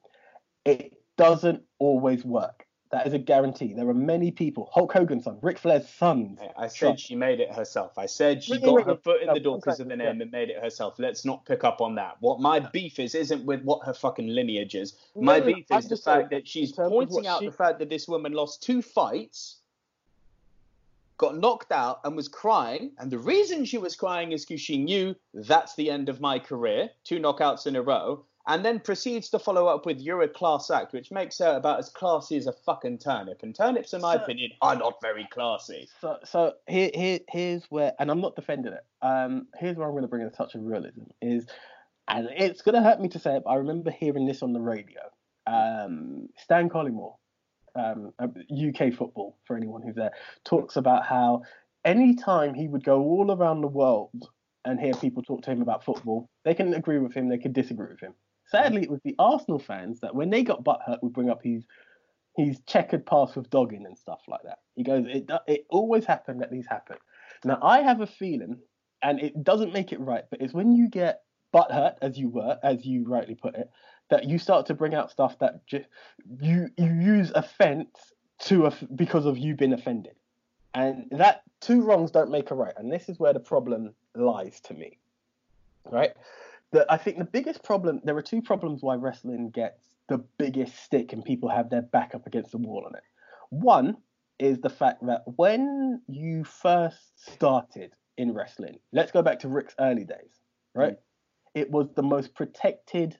It doesn't always work. That is a guarantee. There are many people. Hulk Hogan's son, Ric Flair's son. I said she made it herself. I said she Wait, got wait, her foot in No, the door because of the name yeah. and made it herself. Let's not pick up on that. What my beef is isn't with what her fucking lineage is. My No, no, beef I'm is the fact that she's in terms of pointing out she- the fact that this woman lost two fights, got knocked out, and was crying. And the reason she was crying is because she knew that's the end of my career, two knockouts in a row. And then proceeds to follow up with "You're a class act," which makes her about as classy as a fucking turnip. And turnips, in my So- opinion, are not very classy. So, so here, here, here's where, and I'm not defending it. Um, here's where I'm going to bring in a touch of realism. Is, and it's going to hurt me to say it, but I remember hearing this on the radio. Um, Stan Collymore, um, UK football for anyone who's there, talks about how anytime he would go all around the world and hear people talk to him about football, they can agree with him, they can disagree with him. Sadly, it was the Arsenal fans that when they got butthurt would bring up his his checkered past with dogging and stuff like that. He goes, it it always happened that these happen. Now I have a feeling, and it doesn't make it right, but it's when you get butthurt, as you were, as you rightly put it, that you start to bring out stuff that you you use offence to because of you being offended, and that two wrongs don't make a right, and this is where the problem lies to me, right? That I think the biggest problem there are two problems why wrestling gets the biggest stick and people have their back up against the wall on it. One is the fact that when you first started in wrestling, let's go back to Rick's early days, right? Mm. It was the most protected,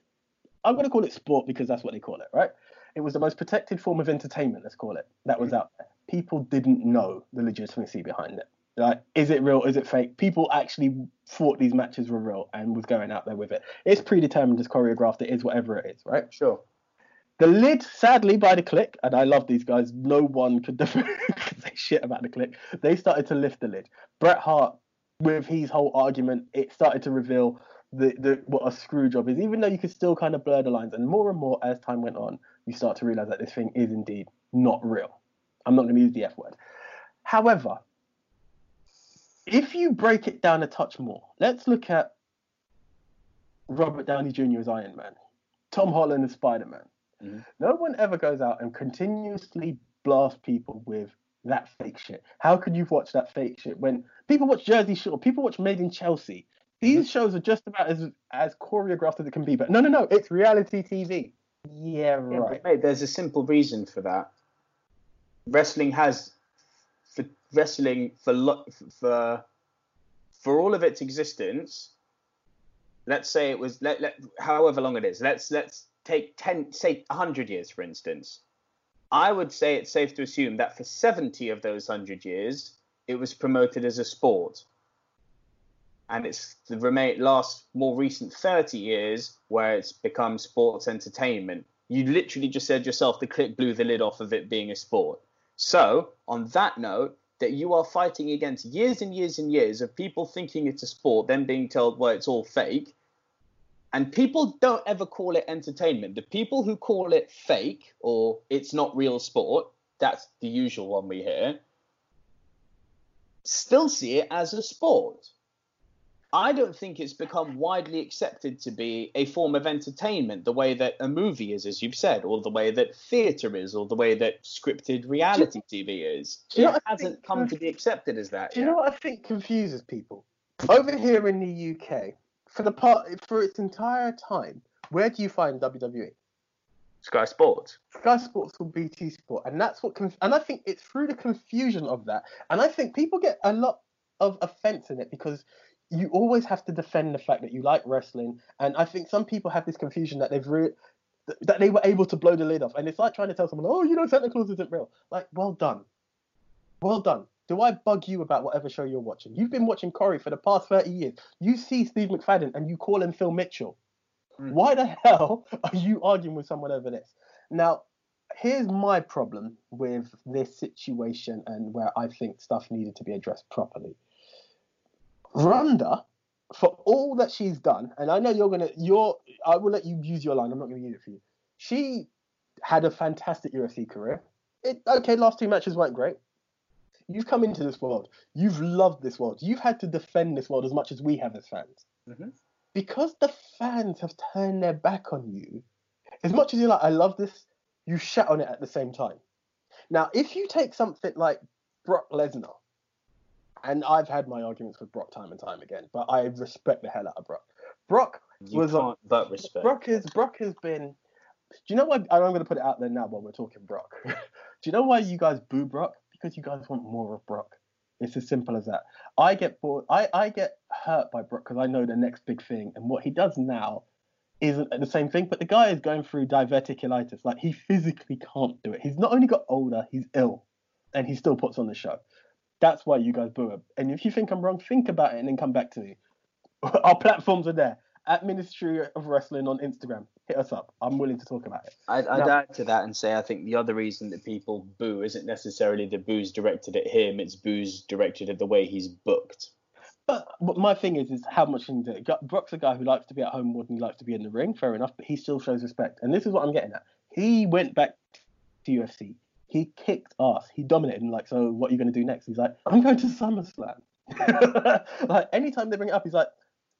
I'm going to call it sport because that's what they call it, right? It was the most protected form of entertainment, let's call it, that was mm. out there. People didn't know the legitimacy behind it. Like, is it real? Is it fake? People actually thought these matches were real and was going out there with it. It's predetermined, it's choreographed, it is whatever it is, right? Sure. The lid, sadly, by the Kliq, and I love these guys. No one could say shit about the Kliq. They started to lift the lid. Bret Hart, with his whole argument, it started to reveal the, the what a screw job is. Even though you could still kind of blur the lines, and more and more as time went on, you start to realize that this thing is indeed not real. I'm not going to use the F word. However, if you break it down a touch more, let's look at Robert Downey Jr. as Iron Man, Tom Holland as Spider Man. Mhm. No one ever goes out and continuously blasts people with that fake shit. How could you watch that fake shit when people watch Jersey Shore, people watch Made in Chelsea? These shows are just about as as choreographed as it can be. But no, no, no, it's reality TV. Yeah, Yeah, right. but mate, there's a simple reason for that. Wrestling has, wrestling for for for all of its existence. Let's say it was let, let however long it is. Let's let's take ten, say hundred years for instance. I would say it's safe to assume that for seventy of those hundred years, it was promoted as a sport. And it's the remain last more recent 30 years where it's become sports entertainment. You literally just said yourself the Kliq blew the lid off of it being a sport. So, on that note, that you are fighting against years and years and years of people thinking it's a sport, then being told, well, it's all fake. And people don't ever call it entertainment. The people who call it fake or it's not real sport, that's the usual one we hear, still see it as a sport. I don't think it's become widely accepted to be a form of entertainment the way that a movie is, as you've said, or the way that theatre is, or the way that scripted reality TV is. you know it hasn't think- come to be accepted as that. Do you know what I think confuses people? Over here in the UK, for the part for its entire time, where do you find WWE? Sky Sports. Sky Sports or BT Sport, and that's what. Conf- and I think it's through the confusion of that, and I think people get a lot of offense in it because you always have to defend the fact that you like wrestling, and I think some people have this confusion that they've re- that they were able to blow the lid off, and it's like trying to tell someone, oh, you know, Santa Claus isn't real. Like, well done, well done. Do I bug you about whatever show you're watching? You've been watching Corrie for the past 30 years. You see Steve McFadden and you call him Phil Mitchell. Mm. Why the hell are you arguing with someone over this? Now, here's my problem with this situation and where I think stuff needed to be addressed properly. Ronda, for all that she's done, and I know you're gonna, you're, I will let you use your line. I'm not gonna use it for you. She had a fantastic UFC career. It, okay, last two matches weren't great. You've come into this world. You've loved this world. You've had to defend this world as much as we have as fans. Mhm. Because the fans have turned their back on you, as much as you're like, I love this, you shat on it at the same time. Now, if you take something like Brock Lesnar, and I've had my arguments with Brock time and time again, but I respect the hell out of Brock. Brock You was on but respect. Brock is Brock has been. Do you know why? I'm going to put it out there now while we're talking Brock. Do you know why you guys boo Brock? Because you guys want more of Brock. It's as simple as that. I get bored. I, I get hurt by Brock because I know the next big thing, and what he does now isn't the same thing. But the guy is going through diverticulitis. Like he physically can't do it. He's not only got older, he's ill, and he still puts on the show. That's why you guys boo him. And if you think I'm wrong, think about it and then come back to me. Our platforms are there at Ministry of Wrestling on Instagram. Hit us up. I'm willing to talk about it. I'd, I'd Now- add to that and say I think the other reason that people boo isn't necessarily the booze directed at him; it's booze directed at the way he's booked. But, but my thing is, is how much can do? Gu- Brock's a guy who likes to be at home more than he likes to be in the ring. Fair enough, but he still shows respect. And this is what I'm getting at. He went back to UFC. He kicked ass. He dominated. And like, so what are you going to do next? He's like, I'm going to SummerSlam. like anytime they bring it up, he's like,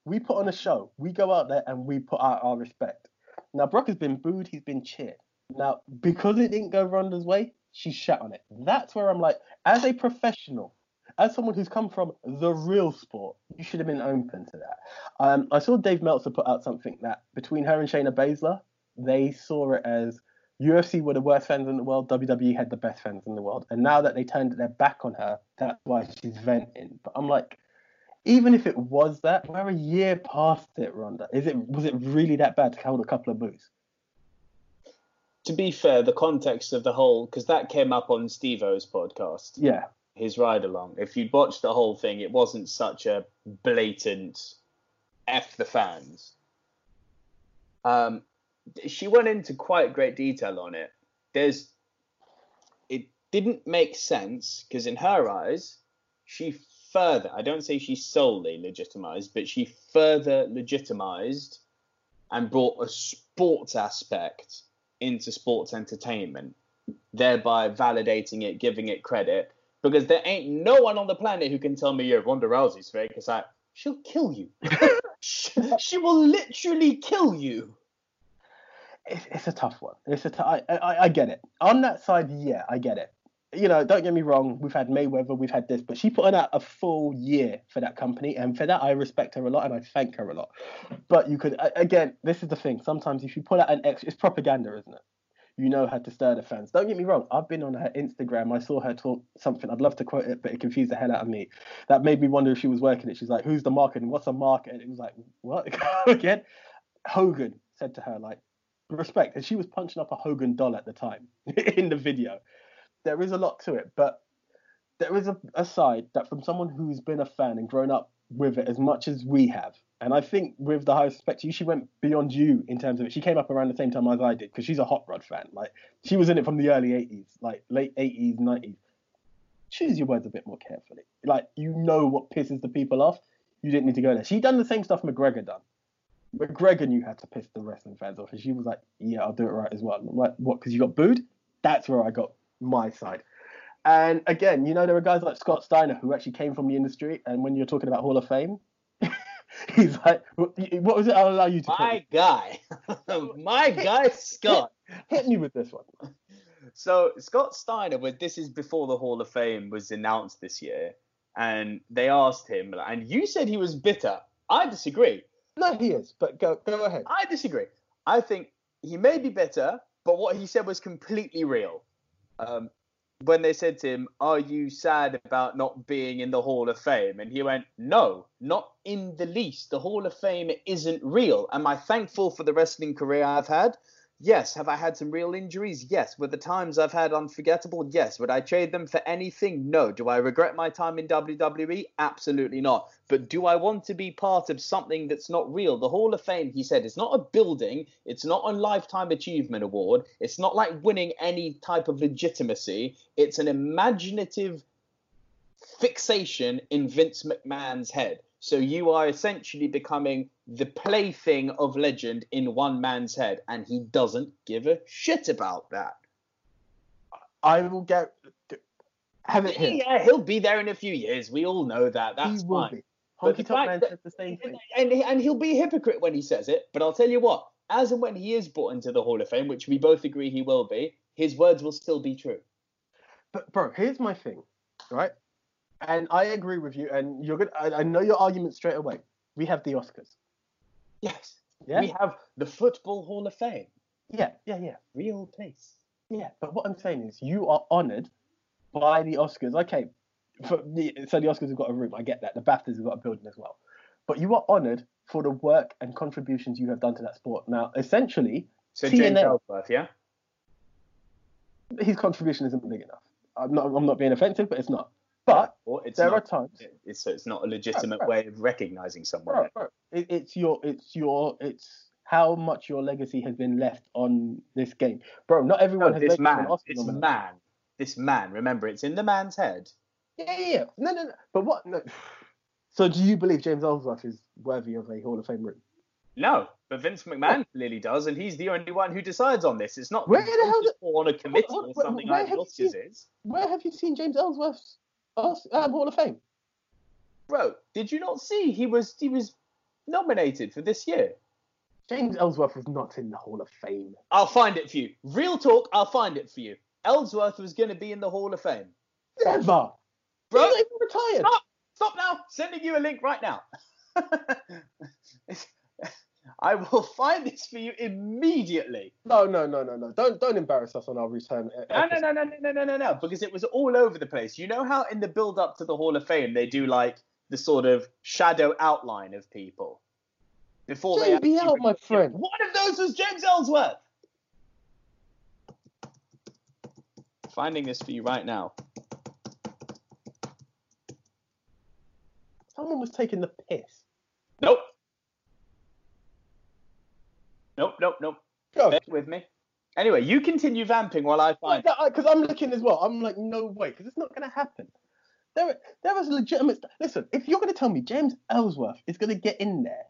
we put on a show. We go out there and we put out our respect. Now Brock has been booed. He's been cheered. Now because it didn't go Ronda's way, she shat on it. That's where I'm like, as a professional, as someone who's come from the real sport, you should have been open to that. Um, I saw Dave Meltzer put out something that between her and Shayna Baszler, they saw it as UFC were the worst fans in the world, WWE had the best fans in the world. And now that they turned their back on her, that's why she's venting. But I'm like, even if it was that, we're a year past it, Ronda. Is it was it really that bad to hold a couple of boos? To be fair, the context of the whole because that came up on Steve-O's podcast, Yeah. his ride along. If you'd watched the whole thing, it wasn't such a blatant f the fans. Um, she went into quite great detail on it. There's, it didn't make sense because in her eyes, she further, I don't say she solely legitimized, but she further legitimized and brought a sports aspect into sports entertainment, thereby validating it, giving it credit. Because there ain't no one on the planet who can tell me, yeah, Ronda Rousey's fake. It's like, she'll kill you. she, she will literally kill you. It's, it's a tough one. It's a t- I, I, I get it. On that side, yeah, I get it. You know, don't get me wrong. We've had Mayweather, we've had this, but she put in out a full year for that company, and for that I respect her a lot and I thank her a lot. But you could again, this is the thing. Sometimes if you put out an extra, it's propaganda, isn't it? You know how to stir the fans. Don't get me wrong. I've been on her Instagram. I saw her talk something. I'd love to quote it, but it confused the hell out of me. That made me wonder if she was working it. She's like, "Who's the market and what's a market?" It was like, "What again?" Hogan said to her like, respect. And she was punching up a Hogan doll at the time in the video. There is a lot to it, but there is a, a side that from someone who's been a fan and grown up with it as much as we have. And I think with the highest respect to you, she went beyond you in terms of it. She came up around the same time as I did because she's a hot rod fan. Like she was in it from the early 80s, like late 80s, 90s. Choose your words a bit more carefully. Like you know what pisses the people off. You didn't need to go there. She done the same stuff McGregor done. McGregor knew how to piss the wrestling fans off, and she was like, "Yeah, I'll do it right as well." And I'm like, what? Because you got booed? That's where I got my side. And again, you know, there are guys like Scott Steiner who actually came from the industry, and when you're talking about Hall of Fame, he's like, "What what was it? I'll allow you to My guy, my guy Scott. hit me with this one." So Scott Steiner, but this is before the Hall of Fame was announced this year, and they asked him, and you said he was bitter. I disagree. No, he is, but go go ahead. I disagree. I think he may be better, but what he said was completely real. Um, when they said to him, "Are you sad about not being in the Hall of Fame?" and he went, "No, not in the least. The Hall of Fame isn't real. Am I thankful for the wrestling career I've had? Yes. Have I had some real injuries? Yes. Were the times I've had unforgettable? Yes. Would I trade them for anything? No. Do I regret my time in WWE? Absolutely not. But do I want to be part of something that's not real? The Hall of Fame, he said, is not a building. It's not a lifetime achievement award. It's not like winning any type of legitimacy. It's an imaginative fixation in Vince McMahon's head. So you are essentially becoming the plaything of legend in one man's head, and he doesn't give a shit about that. I will get have it here. Yeah, he'll be there in a few years. We all know that. That's he will fine. be. Honky Tonk Man said the same thing. And, and he'll be a hypocrite when he says it. But I'll tell you what, as and when he is brought into the Hall of Fame, which we both agree he will be, his words will still be true. but bro, here's my thing, right? And I agree with you, and you're good. I, I know your argument straight away. We have the Oscars. Yes. Yeah? We have the Football Hall of Fame. Yeah, yeah, yeah, Real place. yeah. But what I'm saying is, you are honoured by the Oscars. Okay, for the, so the Oscars have got a room. I get that. The BAFTAs have got a building as well. But you are honoured for the work and contributions you have done to that sport. Now, essentially, So James TNA. Ellsworth, yeah? his contribution isn't big enough. I'm not. I'm not being offensive, but it's not. But Or it's there not, are times. it's, so it's not a legitimate way of recognizing someone. It, it's your, it's your, it's how much your legacy has been left on this game, bro. Not everyone has this man, this man, this man. Remember, it's in the man's head. Yeah, yeah, yeah. No, no, no. But what? No. So, do you believe James Ellsworth is worthy of a Hall of Fame room? No, but Vince McMahon clearly does, and he's the only one who decides on this. It's not Where the hell for on a committee or something where like you seen- is. Where have you seen James Ellsworth's Um, Hall of Fame? Bro, did you not see he was he was nominated for this year? James Ellsworth was not in the Hall of Fame. I'll find it for you. Real talk, I'll find it for you. Ellsworth was going to be in the Hall of Fame. Never. Bro, He's retired. stop! Stop now! Sending you a link right now. I will find this for you immediately. No, no, no, no, no. Don't don't embarrass us on our return. No, no, no, no, no, no, no, no, no, because it was all over the place. You know how in the build up to the Hall of Fame they do like the sort of shadow outline of people before they. JBL, my friend. One of those was James Ellsworth. Finding this for you right now. Someone was taking the piss. Nope. Nope, nope, nope. Go. Bear with me. Anyway, you continue vamping while I find. Because I'm looking as well. I'm like, no way, because it's not going to happen. There, there was legitimate. st- Listen, if you're going to tell me James Ellsworth is going to get in there,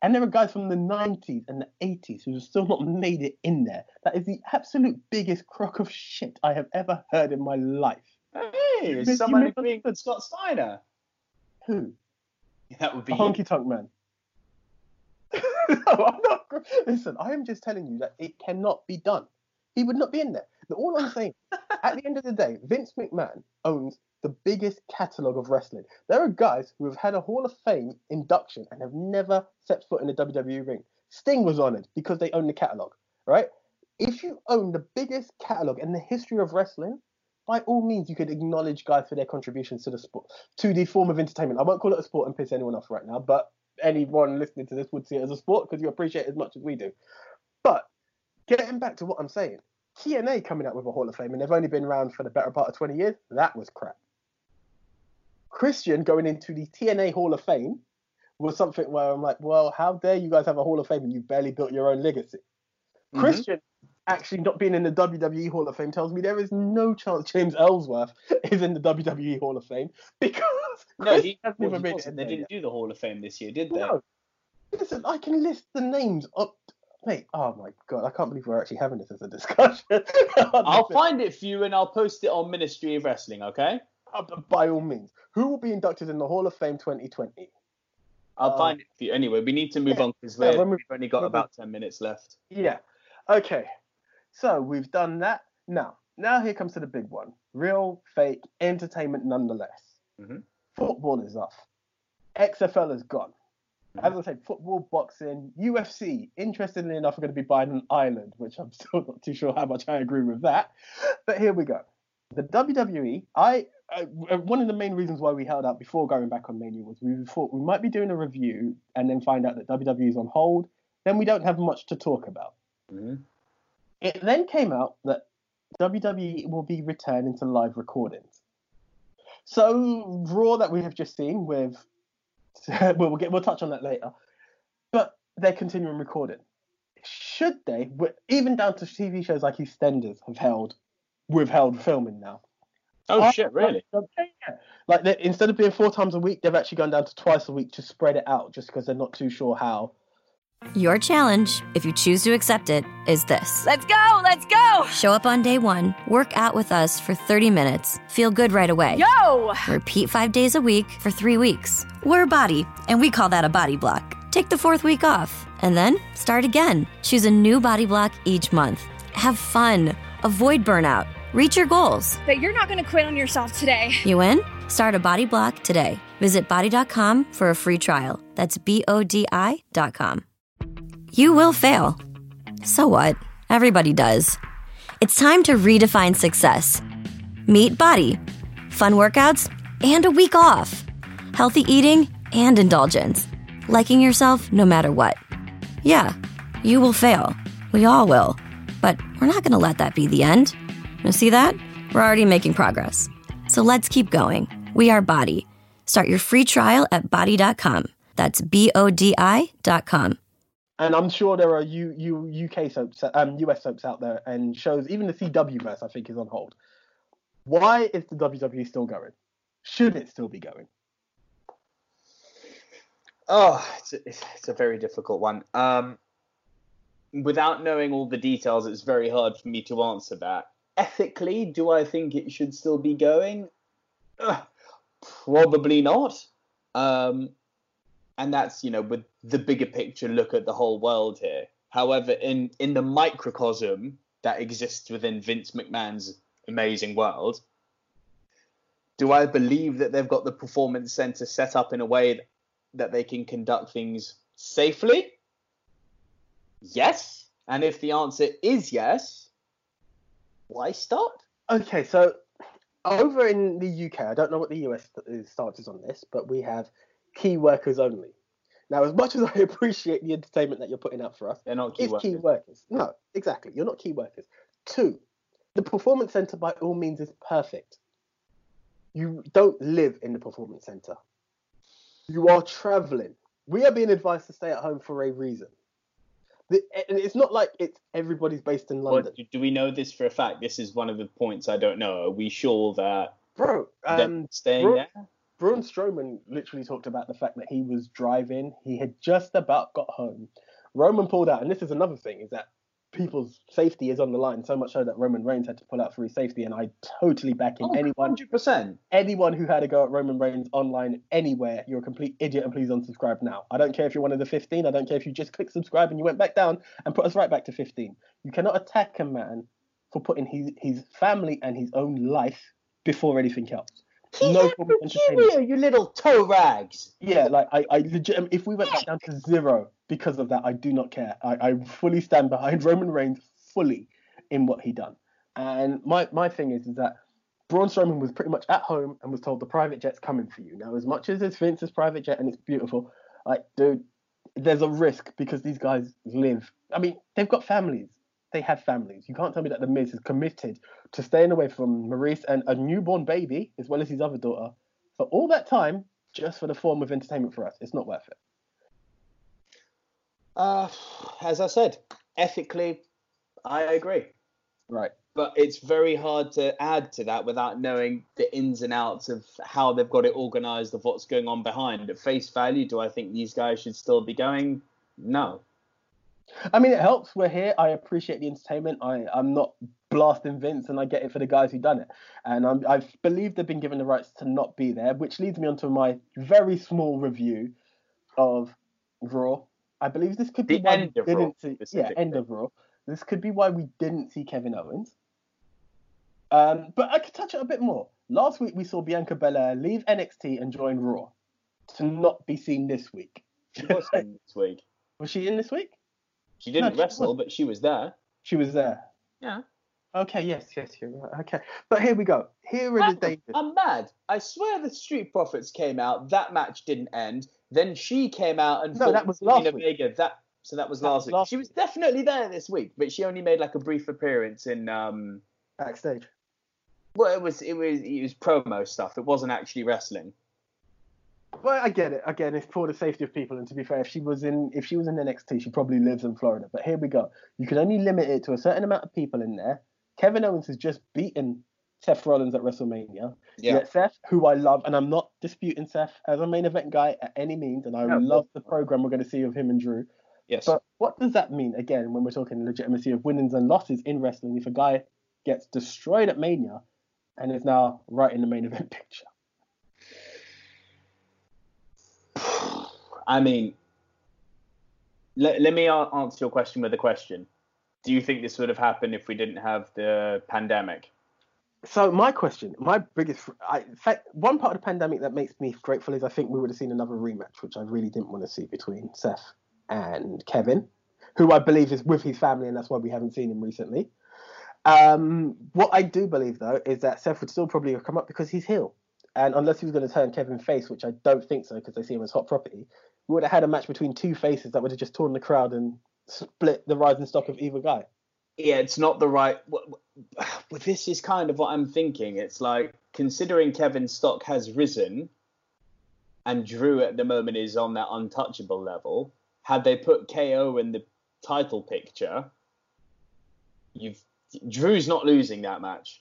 and there are guys from the 90s and the 80s who have still not made it in there, that is the absolute biggest crock of shit I have ever heard in my life. Hey, is someone agreeing with. Scott Steiner? Who? That would be honky tonk man. no, I'm not. Listen, I am just telling you that it cannot be done. He would not be in there. All I'm saying, at the end of the day, Vince McMahon owns the biggest catalogue of wrestling. There are guys who have had a Hall of Fame induction and have never set foot in a WWE ring. Sting was honored because they own the catalogue, right? If you own the biggest catalogue in the history of wrestling, by all means, you could acknowledge guys for their contributions to the sport, to the form of entertainment. I won't call it a sport and piss anyone off right now, but anyone listening to this would see it as a sport because you appreciate it as much as we do. But getting back to what I'm saying, TNA coming out with a Hall of Fame and they've only been around for the better part of 20 years, that was crap. Christian going into the TNA Hall of Fame was something where I'm like, well, how dare you guys have a Hall of Fame and you've barely built your own legacy? Mhm. Christian actually not being in the WWE Hall of Fame tells me there is no chance James Ellsworth is in the WWE Hall of Fame because No, he, hasn't even he made it They didn't do the Hall of Fame this year, did they? No. Listen, I can list the names up. Mate, oh my god, I can't believe we're actually having this as a discussion. I'll find it for you and I'll post it on Ministry of Wrestling, okay? Uh, By all means, who will be inducted in the Hall of Fame 2020? I'll Um, find it for you. Anyway, we need to move yeah, on because yeah, we're when we- we've only got we- about 10 minutes left. Yeah. Okay. So we've done that. Now, now here comes to the big one. Real, fake, entertainment nonetheless. Mhm. Football is off. XFL is gone. As I said, football, boxing, UFC, interestingly enough, are going to be buying an island, which I'm still not too sure how much I agree with that. But here we go. The WWE, I, I one of the main reasons why we held out before going back on Mania was we thought we might be doing a review and then find out that WWE is on hold. Then we don't have much to talk about. Mhm. It then came out that WWE will be returning to live recordings. So Raw that we have just seen with, well, we'll get we'll touch on that later, but they're continuing recording. Should they, even down to TV shows like EastEnders, have held withheld filming now? Oh, shit, really? Like instead of being four times a week, they've actually gone down to twice a week to spread it out, just because they're not too sure how. Your challenge, if you choose to accept it, is this. Let's go, let's go! Show up on day one, work out with us for 30 minutes, feel good right away. Yo! Repeat five days a week for three weeks. We're a BODi, and we call that a BODi block. Take the fourth week off, and then start again. Choose a new BODi block each month. Have fun, avoid burnout, Reach your goals. But you're not going to quit on yourself today. You in? Start a BODi block today. Visit bodi.com for a free trial. That's B O D I.com. You will fail. So what? Everybody does. It's time to redefine success. Meet BODi. Fun workouts and a week off. Healthy eating and indulgence. Liking yourself no matter what. Yeah, you will fail. We all will. But we're not going to let that be the end. You see that? We're already making progress. So let's keep going. We are BODi. Start your free trial at bodi.com. That's B O D I.com. And I'm sure there are U, U, UK soaps, um, US soaps out there and shows, even the CW verse, I think, is on hold. Why is the WWE still going? Should it still be going? Oh, it's a, it's a very difficult one. Um, without knowing all the details, it's very hard for me to answer that. Ethically, do I think it should still be going? Ugh, probably not. Um, and that's you know with the bigger picture look at the whole world here. However, in in the microcosm that exists within Vince McMahon's amazing world, do I believe that they've got the performance center set up in a way that, they can conduct things safely? Yes. And if the answer is yes, why stop Okay, so over in the UK, I don't know what the US stance is on this, but we have key workers only. Now, as much as I appreciate the entertainment that you're putting out for us, They're not key it's workers. key workers. No, exactly. You're not key workers. Two, the performance center by all means is perfect. You don't live in the performance center. You are traveling. We are being advised to stay at home for a reason. The, and it's not like it's everybody's based in London, do- do we know this for a fact? This is one of the points I don't know. Are we sure that bro. Um, staying Bro- there? Braun Strowman literally talked about the fact that he was driving. He had just about got home. Roman pulled out, and this is another thing: is that people's safety is on the line. So much so that Roman Reigns had to pull out for his safety, and I totally back him. Oh, anyone, 100%. anyone who had a go at Roman Reigns online anywhere, you're a complete idiot, and please unsubscribe now. I don't care if you're one of the 15. I don't care if you just click subscribe and you went back down and put us right back to 15. You cannot attack a man for putting his his family and his own life before anything else. No form of entertainment. You little toe rags. Yeah, like I, I legit. If we went back down to zero because of that, I do not care. I, I fully stand behind Roman Reigns fully in what he done. And my my thing is is that Braun Strowman was pretty much at home and was told the private jet's coming for you. Now, as much as it's Vince's private jet and it's beautiful, like dude, there's a risk because these guys live. I mean, they've got families. They have families. You can't tell me that the Miz is committed to staying away from Maryse and a newborn baby, as well as his other daughter, for all that time, just for the form of entertainment for us. It's not worth it. Uh, as I said, ethically, I agree. Right. But it's very hard to add to that without knowing the ins and outs of how they've got it organized, of what's going on behind. At face value, do I think these guys should still be going? No. I mean, it helps. We're here. I appreciate the entertainment. I, I'm not blasting Vince, and I get it for the guys who done it. And I'm, I believe they've been given the rights to not be there, which leads me on to my very small review of Raw. I believe this could be The end of Raw, didn't see. Yeah, end of Raw. This could be why we didn't see Kevin Owens. Um, but I could touch it a bit more. Last week we saw Bianca Belair leave NXT and join Raw, to not be seen this week. She was in this week. Was she in this week? She didn't No, wrestle, wasn't. but she was there. She was there. Yeah. Okay, yes, yes, you're right. Okay, but here we go. Here are the dangers. I'm mad. I swear the Street Profits came out. That match didn't end. Then she came out and No, that was Zelina last week. Vega. That so that was That last was week. last she was week. definitely there this week, but she only made like a brief appearance in um. Backstage. Well, it was it was it was promo stuff. It wasn't actually wrestling. Well, I get it. Again, it's for the safety of people. And to be fair, if she was in if she was in NXT, she probably lives in Florida. But here we go. You can only limit it to a certain amount of people in there. Kevin Owens has just beaten Seth Rollins at WrestleMania. Yeah. Yet Seth, who I love, and I'm not disputing Seth as a main event guy at any means, and I No, love the program we're going to see of him and Drew. Yes. But what does that mean again when we're talking legitimacy of winnings and losses in wrestling? If a guy gets destroyed at Mania and is now right in the main event picture. I mean, let, let me answer your question with a question. Do you think this would have happened if we didn't have the pandemic? So my question, my biggest, I, one part of the pandemic that makes me grateful is I think we would have seen another rematch, which I really didn't want to see between Seth and Kevin, who I believe is with his family, and that's why we haven't seen him recently. Um, what I do believe though is that Seth would still probably have come up because he's heel, and unless he was going to turn Kevin face, which I don't think so because they see him as hot property, would have had a match between two faces that would have just torn the crowd and split the rising stock of either guy. yeah, it's not the right. w- w- But this is kind of what I'm thinking. It's like considering Kevin's stock has risen, and Drew at the moment is on that untouchable level. Had they put KO in the title picture, you've Drew's not losing that match.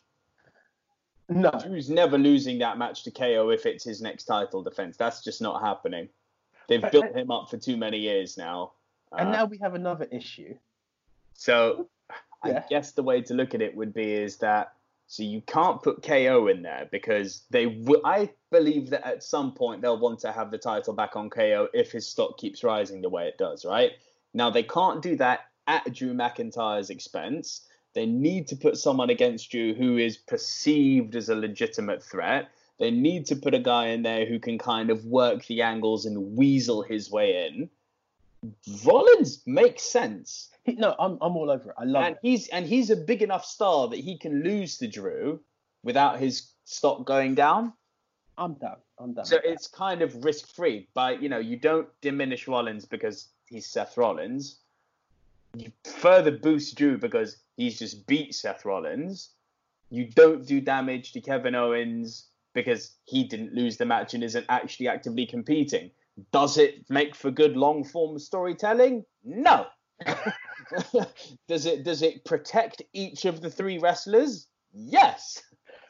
No, Drew's never losing that match to KO if it's his next title defense. That's just not happening. They've built him up for too many years now. and Uh, now we have another issue. So Yeah. I guess the way to look at it would be is that so you can't put KO in there because they will. I believe that at some point they'll want to have the title back on KO if his stock keeps rising the way it does. Right now they can't do that at Drew McIntyre's expense. They need to put someone against Drew who is perceived as a legitimate threat. They need to put a guy in there who can kind of work the angles and weasel his way in. Rollins makes sense He, no, I'm I'm all over it. I love and it. he's and he's a big enough star that he can lose to Drew without his stock going down. I'm down. I'm down. So it's kind of risk free. But you know, you don't diminish Rollins because he's Seth Rollins. You further boost Drew because he's just beat Seth Rollins. You don't do damage to Kevin Owens because he didn't lose the match and isn't actually actively competing. Does it make for good long form storytelling? No. does it does it protect each of the three wrestlers? Yes.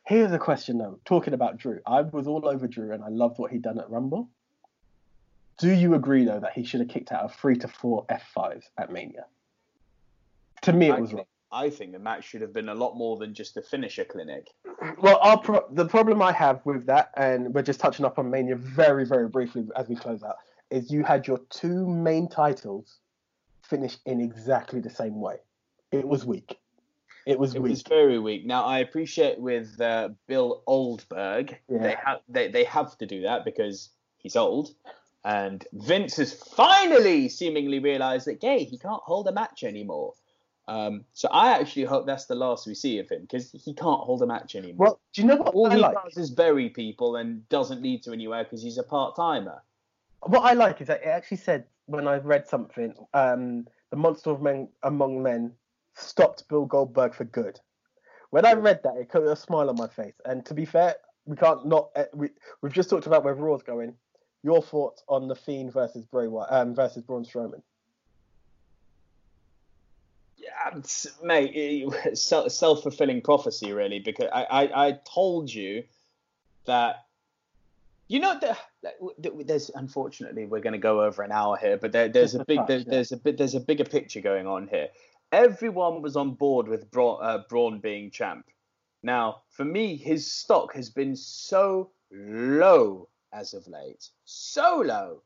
Here's a question though. Talking about Drew, I was all over Drew and I loved what he'd done at Rumble. Do you agree though that he should have kicked out of three to four F5s at Mania? To me, it was wrong. I think the match should have been a lot more than just a finisher clinic. Well, our pro- the problem I have with that, and we're just touching up on Mania very, very briefly as we close out, is you had your two main titles finish in exactly the same way. It was weak. It was It weak. was very weak. Now I appreciate with uh, Bill Goldberg, they Yeah. have they, they have to do that because he's old, and Vince has finally seemingly realised that gay he can't hold a match anymore. Um, so I actually hope that's the last we see of him because he can't hold a match anymore. Well, do you know what All I he like? does is bury people and doesn't lead to anywhere because he's a part timer. What I like is that it actually said when I read something, um, the monster of men among men stopped Bill Goldberg for good. When I read that, it put a smile on my face. And to be fair, we can't not. eh, We we've just talked about where Raw's going. Your thoughts on the Fiend versus Bray um, versus Braun Strowman? Mate, self fulfilling prophecy, really, because I, I, I told you that, you know, the, the- there's unfortunately we're going to go over an hour here, but there, there's a a big there, there's a bit there's a bigger picture going on here. Everyone was on board with Braun, uh, Braun being champ. Now, for me, his stock has been so low as of late, so low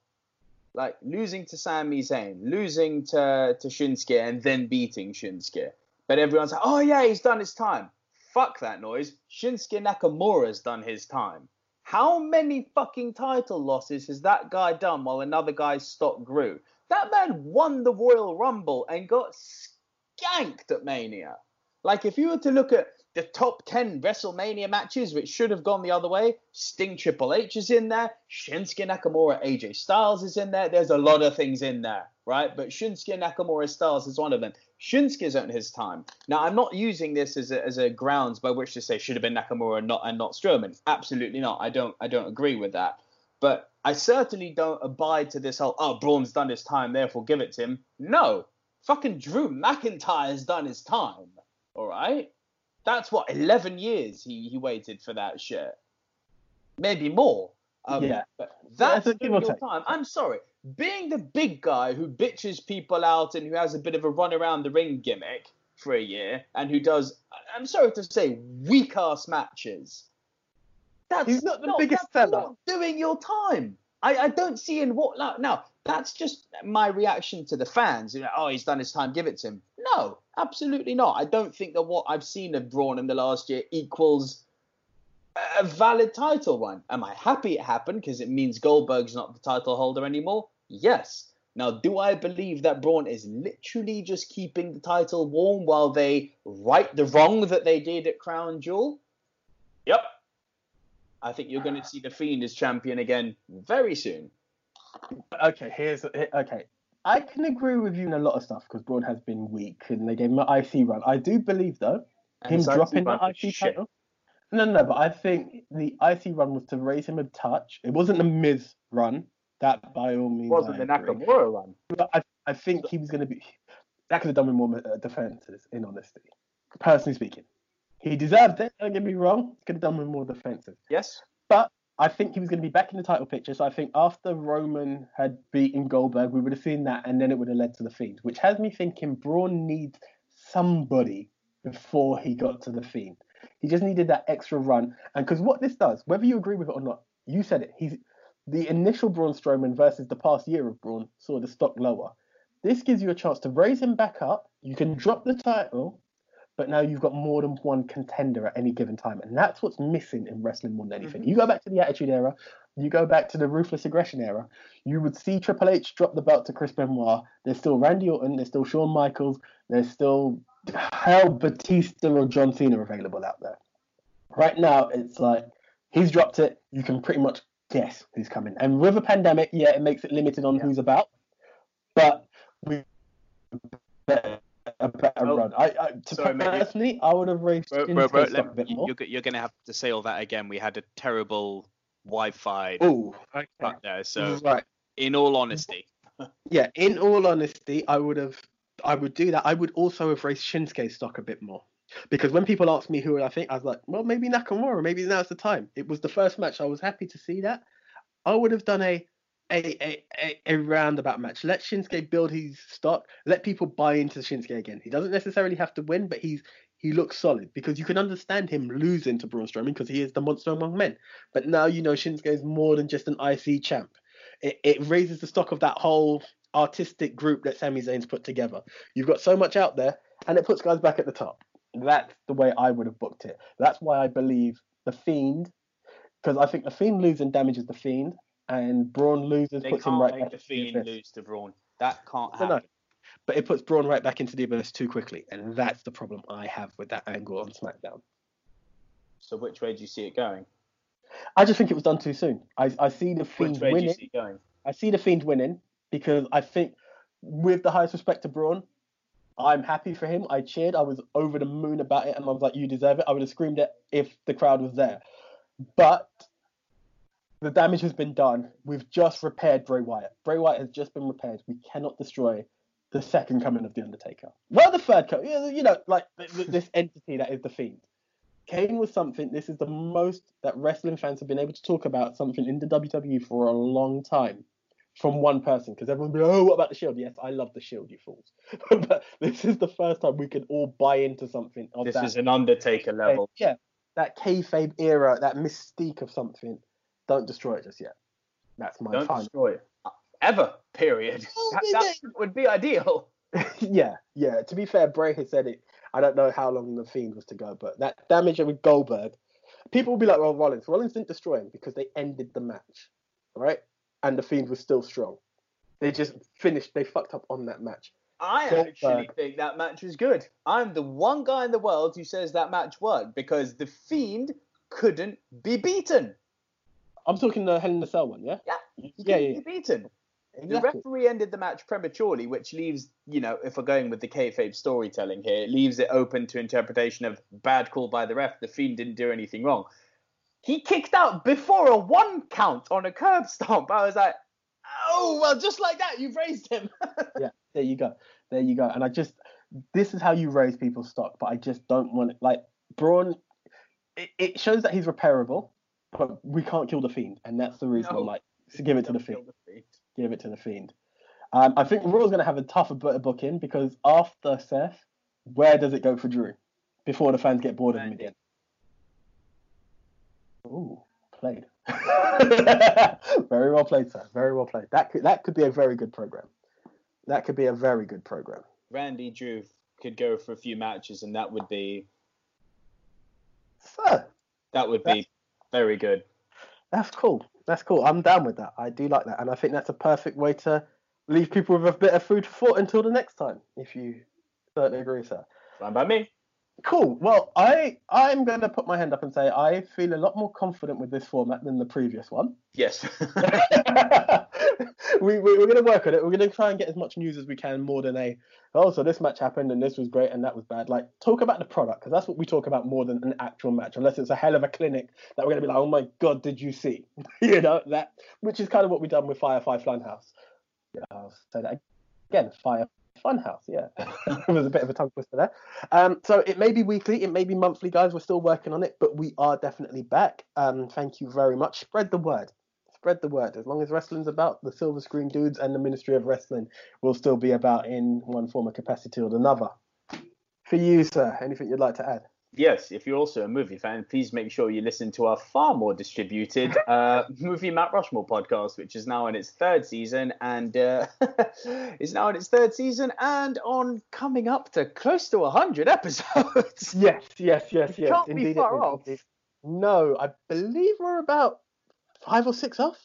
like losing to Sami Zayn, losing to to Shinsuke, and then beating Shinsuke. But everyone's like, oh yeah, he's done his time. Fuck that noise. Shinsuke Nakamura's done his time. How many fucking title losses has that guy done while another guy's stock grew? That man won the Royal Rumble and got skanked at Mania. Like if you were to look at the top 10 WrestleMania matches, which should have gone the other way, Sting Triple H is in there, Shinsuke Nakamura AJ Styles is in there. There's a lot of things in there, right? But Shinsuke Nakamura Styles is one of them. Shinsuke's on his time. Now, I'm not using this as a, as a grounds by which to say should have been Nakamura and not and not Strowman. Absolutely not. I don't I don't agree with that. But I certainly don't abide to this whole oh Braun's done his time, therefore give it to him. No, fucking Drew McIntyre's done his time. All right, that's what 11 years he he waited for that shit, maybe more. Um, Yeah. but that's doing your take. time. I'm sorry, being the big guy who bitches people out and who has a bit of a run around the ring gimmick for a year and who does, I'm sorry to say, weak ass matches. That's He's not the biggest that's seller. Not doing your time. I, I don't see in what like, now That's just my reaction to the fans. You know, oh, he's done his time, give it to him. No, absolutely not. I don't think that what I've seen of Braun in the last year equals a valid title run. Am I happy it happened because it means Goldberg's not the title holder anymore? Yes. Now, do I believe that Braun is literally just keeping the title warm while they right the wrong that they did at Crown Jewel? Yep. I think you're going to ah. see the Fiend as champion again very soon. Okay, here's okay. I can agree with you in a lot of stuff because Braun has been weak and they gave him an IC run. I do believe though And him dropping the IC title. No, no, but I think the IC run was to raise him a touch. It wasn't a Miz run. That by all means It wasn't I the agree. Nakamura run. But I, I think he was going to be. That could have done with more uh, defenses, in honesty. Personally speaking, he deserved it. Don't get me wrong. Could have done with more defenses. Yes. But I think he was going to be back in the title picture. So I think after Roman had beaten Goldberg, we would have seen that, and then it would have led to the Fiend, which has me thinking Braun needs somebody before he got to the Fiend. He just needed that extra run, and because what this does, whether you agree with it or not, you said it. He's the initial Braun Strowman versus the past year of Braun saw the stock lower. This gives you a chance to raise him back up. You can drop the title, but now you've got more than one contender at any given time, and that's what's missing in wrestling more than mm-hmm. anything. You go back to the Attitude Era, you go back to the Ruthless Aggression Era, you would see Triple H drop the belt to Chris Benoit. There's still Randy Orton, there's still Shawn Michaels, there's still hell Batista or John Cena available out there. Right now, it's like he's dropped it. You can pretty much guess who's coming. And with a pandemic, yeah, it makes it limited on who's about, but we better, a better Oh, run. I, I to sorry, mate, you- I would have raised Bro, Shinsuke bro, bro, stock a bit more. you're, you're going to have to say all that again. We had a terrible Wi-Fi Oh, okay. there. So, right. in all honesty, Yeah, in all honesty, I would have, I would do that. I would also have raised Shinsuke stock a bit more. Because when people ask me who I think, I was like, well, maybe Nakamura, maybe now's the time. It was the first match. I was happy to see that. I would have done a a, a, a, a roundabout match. Let Shinsuke build his stock. Let people buy into Shinsuke again. He doesn't necessarily have to win, but he's he looks solid because you can understand him losing to Braun Strowman because he is the monster among men. But now you know Shinsuke is more than just an IC champ. It, it raises the stock of that whole artistic group that Sami Zayn's put together. You've got so much out there, and it puts guys back at the top. That's the way I would have booked it. That's why I believe the Fiend, because I think the Fiend losing damages the Fiend, and Braun loses They puts him can't right make back the into the Fiend abyss. lose to Braun. That can't No, no. happen. But it puts Braun right back into the abyss too quickly, and that's the problem I have with that angle on SmackDown. So which way do you see it going? I just think it was done too soon. I, I see the Which Fiend way do you winning. see going? I see the Fiend winning because I think, with the highest respect to Braun, I'm happy for him. I cheered. I was over the moon about it, and I was like, "You deserve it." I would have screamed it if the crowd was there. But the damage has been done. We've just repaired Bray Wyatt. Bray Wyatt has just been repaired. We cannot destroy the second coming of the Undertaker. Well, the third coming. You know, like th- th- this entity that is the Fiend. Kane was something. This is the most that wrestling fans have been able to talk about something in the WWE for a long time from one person. Because everyone be, oh, what about the Shield? Yes, I love the Shield, you fools. but this is the first time we can all buy into something of This that. is an Undertaker level. Yeah, that kayfabe era, that mystique of something. Don't destroy it just yet. That's my Don't final. destroy it. Ever. Period. Oh, That, that would be ideal. yeah, yeah. To be fair, Bray has said it. I don't know how long the Fiend was to go, but that damage with Goldberg, people will be like, well, Rollins. Rollins didn't destroy him because they ended the match, right? And the Fiend was still strong. They just finished. They fucked up on that match. I Goldberg. actually think that match was good. I'm the one guy in the world who says that match worked because the Fiend couldn't be beaten. I'm talking the Hell in a Cell one, yeah. Yeah, He yeah, yeah. be beaten. The referee ended the match prematurely, which leaves, you know, if we're going with the kayfabe storytelling here, it leaves it open to interpretation of bad call by the ref. The Fiend didn't do anything wrong. He kicked out before a one count on a curb stomp. I was like, oh, well, just like that, you've raised him. yeah, there you go. There you go. And I just, this is how you raise people's stock, but I just don't want it. Like, Braun, it, it shows that he's repairable, but we can't kill the Fiend. And that's the reason No. I'm like, so give it to the Fiend. the Fiend. Give it to the Fiend. Um, I think Raw's going to have a tougher bit booking because after Seth, where does it go for Drew before the fans get bored of him again? Ooh, played. very well played, sir. Very well played. That could that could be a very good program. That could be a very good program. Randy Drew could go for a few matches, and that would be So that would be very good. that's cool. That's cool. I'm down with that. I do like that, and I think that's a perfect way to leave people with a bit of food for thought until the next time. If you certainly agree, sir. Fine by me. Cool. Well, I I'm going to put my hand up and say I feel a lot more confident with this format than the previous one. Yes. we, we, we're going to work on it. We're going to try and get as much news as we can, more than a, oh, so this match happened and this was great and that was bad. Like, talk about the product, because that's what we talk about more than an actual match, unless it's a hell of a clinic that we're going to be like, oh my God, did you see? you know, that, which is kind of what we've done with Firefly Funhouse. Yeah, I'll say that again, Fire Funhouse, yeah. it was a bit of a tongue twister there. Um, so it may be weekly, it may be monthly, guys. We're still working on it, but we are definitely back. Um, thank you very much. Spread the word. Spread the word. As long as wrestling's about, the Silver Screen Dudes and the Ministry of Wrestling will still be about in one form of capacity or another. For you, sir, anything you'd like to add? Yes, if you're also a movie fan, please make sure you listen to our far more distributed uh, movie Mount Rushmore podcast, which is now in its third season and uh, is now in its third season and on coming up to close to 100 episodes. Yes, yes, yes, yes. can't be Indeed, it far off. indeed. No, I believe we're about five or six off.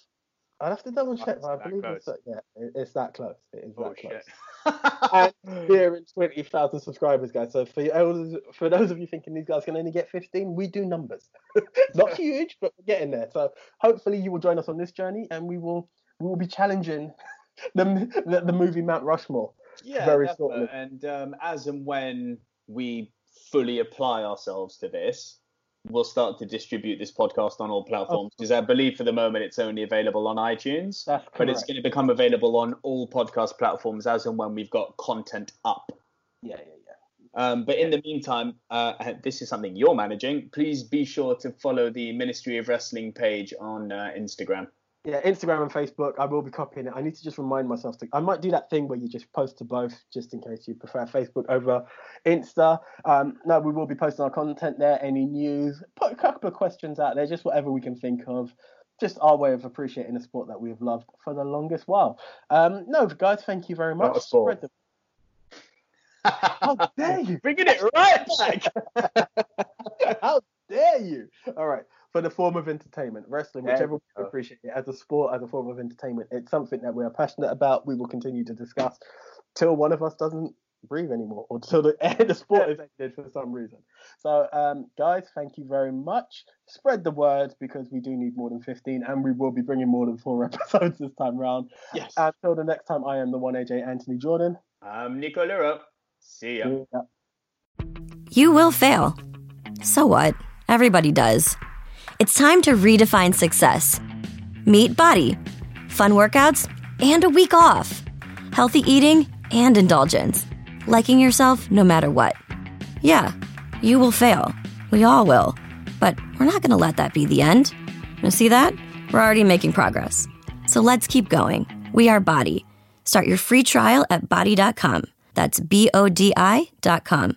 I'd have to double check, it's but I that believe close. it's, that- yeah, it's that close. It is Oh, that close. And we're in 20,000 subscribers, guys. So for you, for those of you thinking these guys can only get 15, we do numbers. Not huge, but we're getting there. So hopefully you will join us on this journey, and we will we will be challenging the the, the movie Mount Rushmore. yeah, very shortly. And um, as and when we fully apply ourselves to this, we'll start to distribute this podcast on all platforms because I believe for the moment it's only available on iTunes. That's but it's going to become available on all podcast platforms as and when we've got content up. Yeah, yeah, yeah. Um, but in the meantime, uh, this is something you're managing. Please be sure to follow the Ministry of Wrestling page on uh, Instagram. Yeah, Instagram and Facebook. I will be copying it. I need to just remind myself to. I might do that thing where you just post to both, just in case you prefer Facebook over Insta. Um, no, we will be posting our content there. Any news, put a couple of questions out there, just whatever we can think of. Just our way of appreciating the sport that we have loved for the longest while. Um, no, guys, thank you very much. Spread the- How dare you? Bringing it right back. How dare you? All right. For the form of entertainment, wrestling, whichever we we appreciate it as a sport, as a form of entertainment, it's something that we are passionate about. We will continue to discuss till one of us doesn't breathe anymore, or till the the sport is ended for some reason. So, um, guys, thank you very much. Spread the word because we do need more than 15, and we will be bringing more than four episodes this time round. yes. Until the next time, I am the one AJ Anthony Jordan. I'm Nico Luro. See ya. Yeah. You will fail. So what? Everybody does. It's time to redefine success. Meet BODi. Fun workouts and a week off. Healthy eating and indulgence. Liking yourself no matter what. Yeah, you will fail. We all will. But we're not going to let that be the end. You see that? We're already making progress. So let's keep going. We are BODi. Start your free trial at bodi.com. That's B O D I.com.